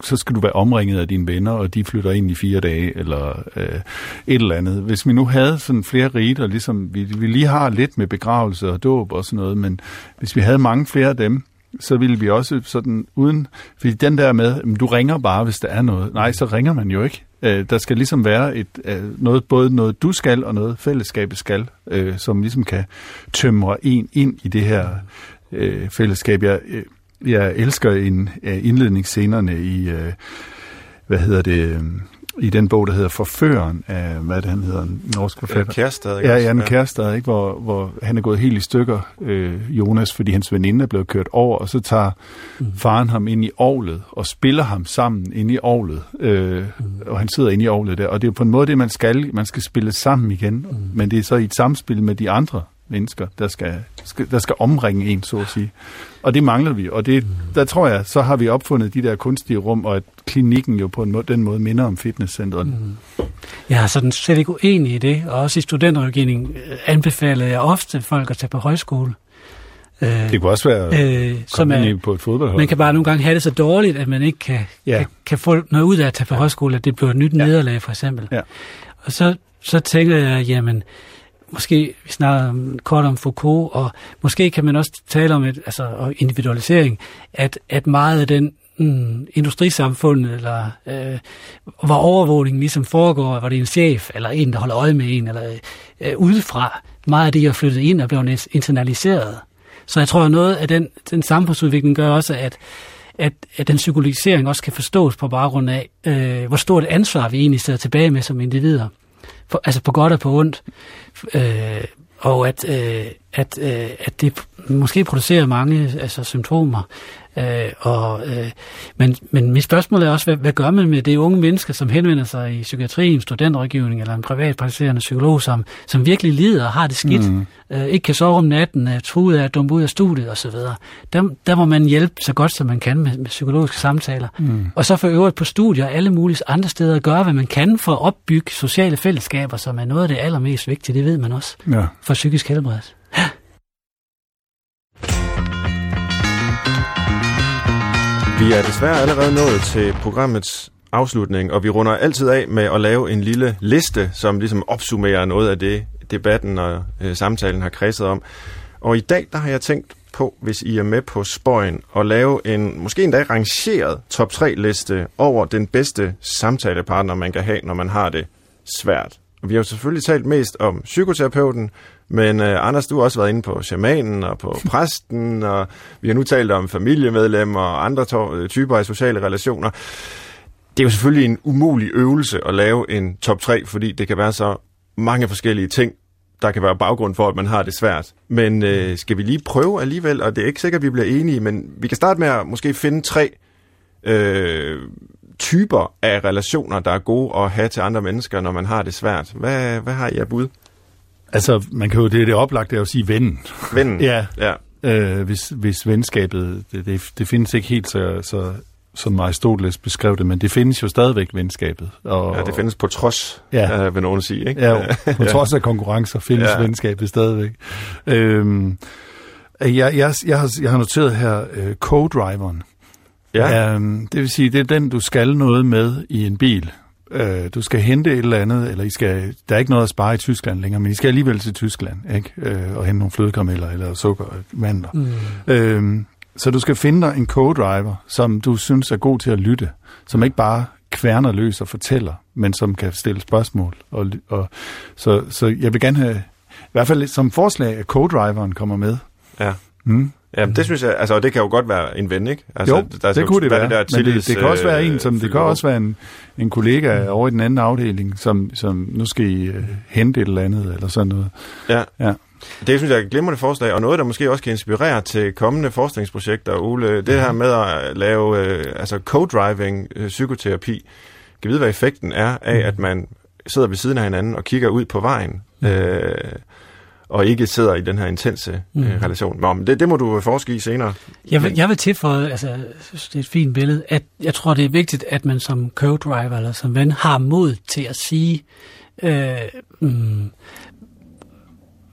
så skal du være omringet af dine venner, og de flytter ind i fire dage, eller øh, et eller andet. Hvis vi nu havde sådan flere riter, ligesom vi, vi lige har lidt med begravelse og dåb og sådan noget, men hvis vi havde mange flere af dem, så ville vi også sådan uden... Fordi den der med, du ringer bare, hvis der er noget. Nej, så ringer man jo ikke. Øh, der skal ligesom være et, øh, noget, både noget du skal, og noget fællesskabet skal, øh, som ligesom kan tømre en ind i det her øh, fællesskab. Jeg, øh, jeg elsker en øh, indledningsscenerne i, øh, hvad hedder det, øh, i den bog, der hedder Forføren af, hvad det han hedder, en norsk forfatter. Kærestad, ikke? Ja, Jan Kærestad, ikke? Hvor, hvor han er gået helt i stykker, øh, Jonas, fordi hans veninde er blevet kørt over, og så tager mm. faren ham ind i ovlet, og spiller ham sammen ind i ovlet, øh, mm. og han sidder ind i ovlet der, og det er på en måde det, man skal, man skal spille sammen igen, mm. men det er så i et samspil med de andre mennesker, der skal, skal, der skal omringe en, så at sige. Og det mangler vi, og det, der tror jeg, så har vi opfundet de der kunstige rum, og at klinikken jo på en måde, den måde minder om fitnesscentret. Mm. Jeg er sådan slet ikke uenig i det, og også i studenterrådgivning anbefaler jeg ofte folk at tage på højskole. Øh, det kunne også være øh, som er, på et fodboldhold. Man kan bare nogle gange have det så dårligt, at man ikke kan, ja. kan, kan få noget ud af at tage på ja. højskole, at det bliver et nyt ja. nederlag for eksempel. Ja. Og så, så tænker jeg, jamen, måske vi snakker kort om Foucault, og måske kan man også tale om et, altså, individualisering, at, at meget af den mm, industrisamfund, eller øh, hvor overvågningen ligesom foregår, var det en chef, eller en, der holder øje med en, eller øh, udefra, meget af det er flyttet ind og blevet internaliseret. Så jeg tror, at noget af den, den samfundsudvikling gør også, at, at, at den psykologisering også kan forstås på baggrund af, øh, hvor stort ansvar vi egentlig sidder tilbage med som individer. For, altså på godt og på ondt. Øh, og at, øh, at, øh, at det måske producerer mange altså, symptomer, Øh, og, øh, men, men mit spørgsmål er også, hvad, hvad gør man med det unge mennesker, som henvender sig i psykiatrien, studentrådgivning eller en privatpraktiserende psykolog, som, som virkelig lider og har det skidt, mm. øh, ikke kan sove om natten, er truet af at dumpe ud af studiet osv. Der, der må man hjælpe så godt, som man kan med, med psykologiske samtaler. Mm. Og så for øvrigt på studier og alle mulige andre steder gøre, hvad man kan for at opbygge sociale fællesskaber, som er noget af det allermest vigtige, det ved man også, ja. for psykisk helbred. Vi er desværre allerede nået til programmets afslutning, og vi runder altid af med at lave en lille liste, som ligesom opsummerer noget af det, debatten og øh, samtalen har kredset om. Og i dag, der har jeg tænkt på, hvis I er med på spøjen, at lave en måske endda rangeret top 3 liste over den bedste samtalepartner, man kan have, når man har det svært. Og vi har jo selvfølgelig talt mest om psykoterapeuten, men uh, Anders, du har også været inde på shamanen og på (laughs) præsten, og vi har nu talt om familiemedlemmer og andre øh, typer af sociale relationer. Det er jo selvfølgelig en umulig øvelse at lave en top 3, fordi det kan være så mange forskellige ting, der kan være baggrund for, at man har det svært. Men uh, skal vi lige prøve alligevel, og det er ikke sikkert, at vi bliver enige, men vi kan starte med at måske finde tre uh, typer af relationer, der er gode at have til andre mennesker, når man har det svært. Hvad, hvad har I af bud? Altså, man kan jo, det, det oplagt er at sige vennen. Vennen? (laughs) ja. ja. Øh, hvis, hvis venskabet, det, det, det findes ikke helt så, så som Aristoteles beskrev det, men det findes jo stadigvæk venskabet. Og, ja, det findes på trods, ja. øh, vil nogen sige. Ikke? Ja, (laughs) på trods af konkurrencer findes ja. venskabet stadigvæk. Øhm, jeg, jeg, jeg, har, jeg har noteret her uh, co-driveren. Ja. Øhm, det vil sige, det er den, du skal noget med i en bil øh, du skal hente et eller andet, eller I skal, der er ikke noget at spare i Tyskland længere, men I skal alligevel til Tyskland, ikke? Øh, og hente nogle flødekarameller eller sukker og mandler. Mm. Øh, så du skal finde dig en co-driver, som du synes er god til at lytte, som ikke bare kværner løs og fortæller, men som kan stille spørgsmål. Og, og, så, så jeg vil gerne have, i hvert fald som forslag, at co-driveren kommer med. Ja. Mm. Ja, det synes jeg, altså, og det kan jo godt være en ven, ikke? Altså, jo, der, det kunne det være, der tillids, men det, det kan også være en, som, det kan også være en, en kollega mm. over i den anden afdeling, som, som nu skal I uh, hente et eller andet, eller sådan noget. Ja. ja. Det synes jeg er et glimrende forslag, og noget, der måske også kan inspirere til kommende forskningsprojekter, Ole, det her med at lave uh, altså co-driving psykoterapi. Kan vide, hvad effekten er af, mm. at man sidder ved siden af hinanden og kigger ud på vejen. Mm. Uh, og ikke sidder i den her intense øh, mm. øh, relation. Nå, men det, det må du forske i senere. Jeg vil, jeg vil tilføje, altså, det er et fint billede, at jeg tror, det er vigtigt, at man som co-driver eller som ven har mod til at sige, øh, mm,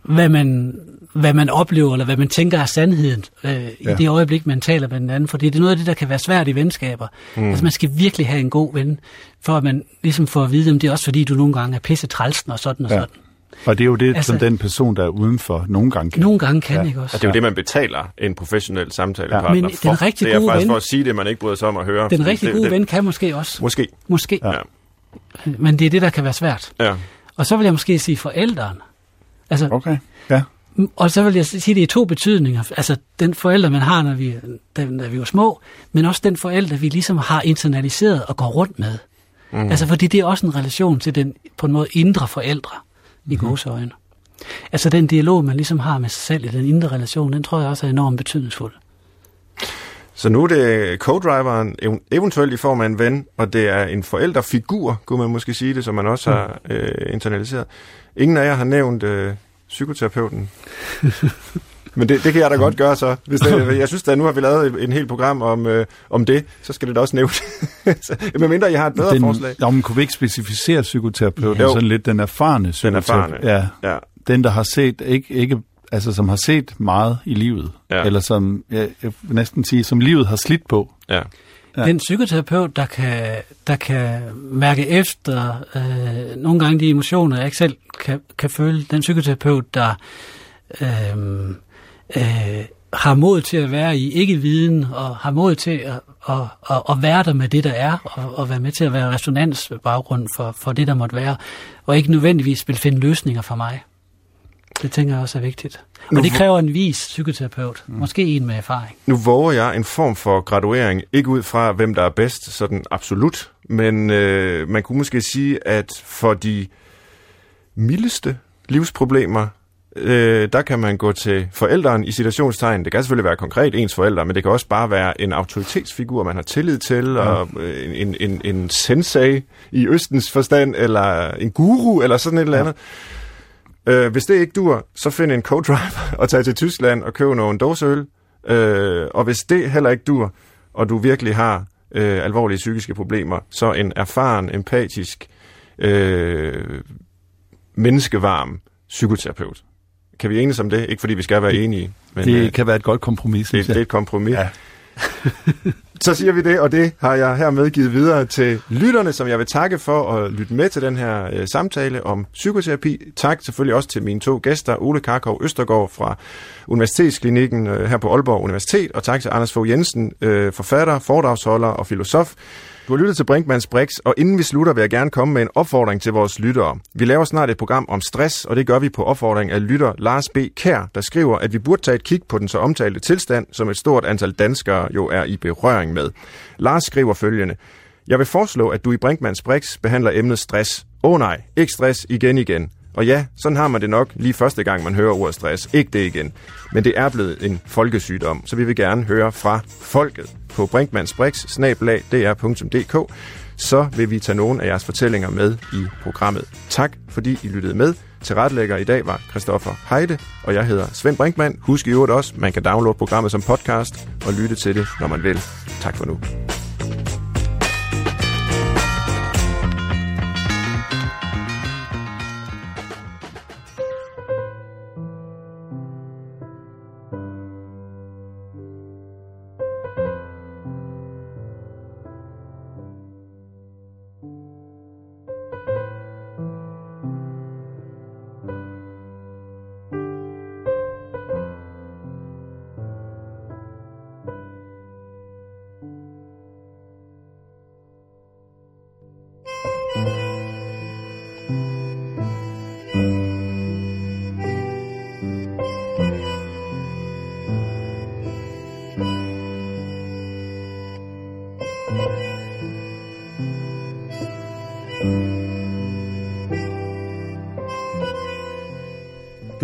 hvad man hvad man oplever, eller hvad man tænker er sandheden øh, ja. i det øjeblik, man taler med den anden. Fordi det er noget af det, der kan være svært i venskaber. Mm. Altså man skal virkelig have en god ven, for at man ligesom får at vide, om det er også fordi, du nogle gange er pisse trælsen og sådan og ja. sådan. Og det er jo det, altså, som den person, der er udenfor, nogle gange kan. Nogle gange kan, ja. ikke også? Og det er jo det, man betaler en professionel samtalepartner ja. Men for. Den rigtig det er faktisk ven, for at sige det, man ikke bryder sig om at høre. Den rigtig gode det, ven kan måske også. Måske. Måske. Ja. Men det er det, der kan være svært. Ja. Og så vil jeg måske sige forældrene. Altså, okay, ja. Og så vil jeg sige, det er to betydninger. Altså den forælder, man har, når vi, da, da vi var små, men også den forælder, vi ligesom har internaliseret og går rundt med. Mm. Altså fordi det er også en relation til den på en måde indre forældre i mm. øjne. Altså den dialog, man ligesom har med sig selv i den indre relation, den tror jeg også er enormt betydningsfuld. Så nu er det co-driveren, eventuelt i form af en ven, og det er en forældrefigur, kunne man måske sige det, som man også har øh, internaliseret. Ingen af jer har nævnt øh, psykoterapeuten? (laughs) Men det, det kan jeg da godt (laughs) gøre så. Hvis det, jeg synes at nu har vi lavet en helt program om, øh, om det, så skal det da også nævnes. (laughs) Men mindre jeg har et bedre den, forslag. Jo, men kunne vi ikke specificere psykoterapeut? Jo. Sådan lidt den erfarne psykoterapeut. erfarne. Ja. Ja. Den, der har set, ikke, ikke, altså som har set meget i livet. Ja. Eller som, jeg, jeg vil næsten sige, som livet har slidt på. Ja. Ja. Den psykoterapeut, der kan, der kan mærke efter øh, nogle gange de emotioner, jeg ikke selv kan, kan føle. Den psykoterapeut, der øh, øh, har mod til at være i ikke-viden, og har mod til at, at, at, at være der med det, der er, og, og være med til at være resonansbaggrund for, for det, der måtte være, og ikke nødvendigvis vil finde løsninger for mig. Det tænker jeg også er vigtigt. Nu Og det hvor- kræver en vis psykoterapeut, måske en med erfaring. Nu våger jeg en form for graduering, ikke ud fra, hvem der er bedst, sådan absolut, men øh, man kunne måske sige, at for de mildeste livsproblemer, øh, der kan man gå til forældren i situationstegn. Det kan selvfølgelig være konkret ens forældre, men det kan også bare være en autoritetsfigur, man har tillid til, ja. og øh, en, en, en sensei i Østens forstand, eller en guru, eller sådan et eller andet. Øh, hvis det ikke dur, så find en co-driver (laughs) og tag til Tyskland og køb nogle dåseøl. Øh, og hvis det heller ikke dur, og du virkelig har øh, alvorlige psykiske problemer, så en erfaren, empatisk, øh, menneskevarm psykoterapeut. Kan vi enes om det? Ikke fordi vi skal være enige, men Det øh, kan være et godt kompromis, det, det er et kompromis. Ja. (laughs) Så siger vi det, og det har jeg hermed givet videre til lytterne, som jeg vil takke for at lytte med til den her øh, samtale om psykoterapi. Tak selvfølgelig også til mine to gæster, Ole Karkov Østergaard fra Universitetsklinikken øh, her på Aalborg Universitet, og tak til Anders Fogh Jensen, øh, forfatter, foredragsholder og filosof. Du har lyttet til Brinkmanns Brix, og inden vi slutter, vil jeg gerne komme med en opfordring til vores lyttere. Vi laver snart et program om stress, og det gør vi på opfordring af lytter Lars B. Kær, der skriver, at vi burde tage et kig på den så omtalte tilstand, som et stort antal danskere jo er i berøring med. Lars skriver følgende. Jeg vil foreslå, at du i Brinkmanns Brix behandler emnet stress. Åh oh, nej, ikke stress igen igen. Og ja, sådan har man det nok lige første gang, man hører ordet stress. Ikke det igen. Men det er blevet en folkesygdom, så vi vil gerne høre fra folket på brinkmansbrix.dr.dk så vil vi tage nogle af jeres fortællinger med i programmet. Tak, fordi I lyttede med. Til retlægger i dag var Christoffer Heide, og jeg hedder Svend Brinkmann. Husk i øvrigt også, man kan downloade programmet som podcast og lytte til det, når man vil. Tak for nu.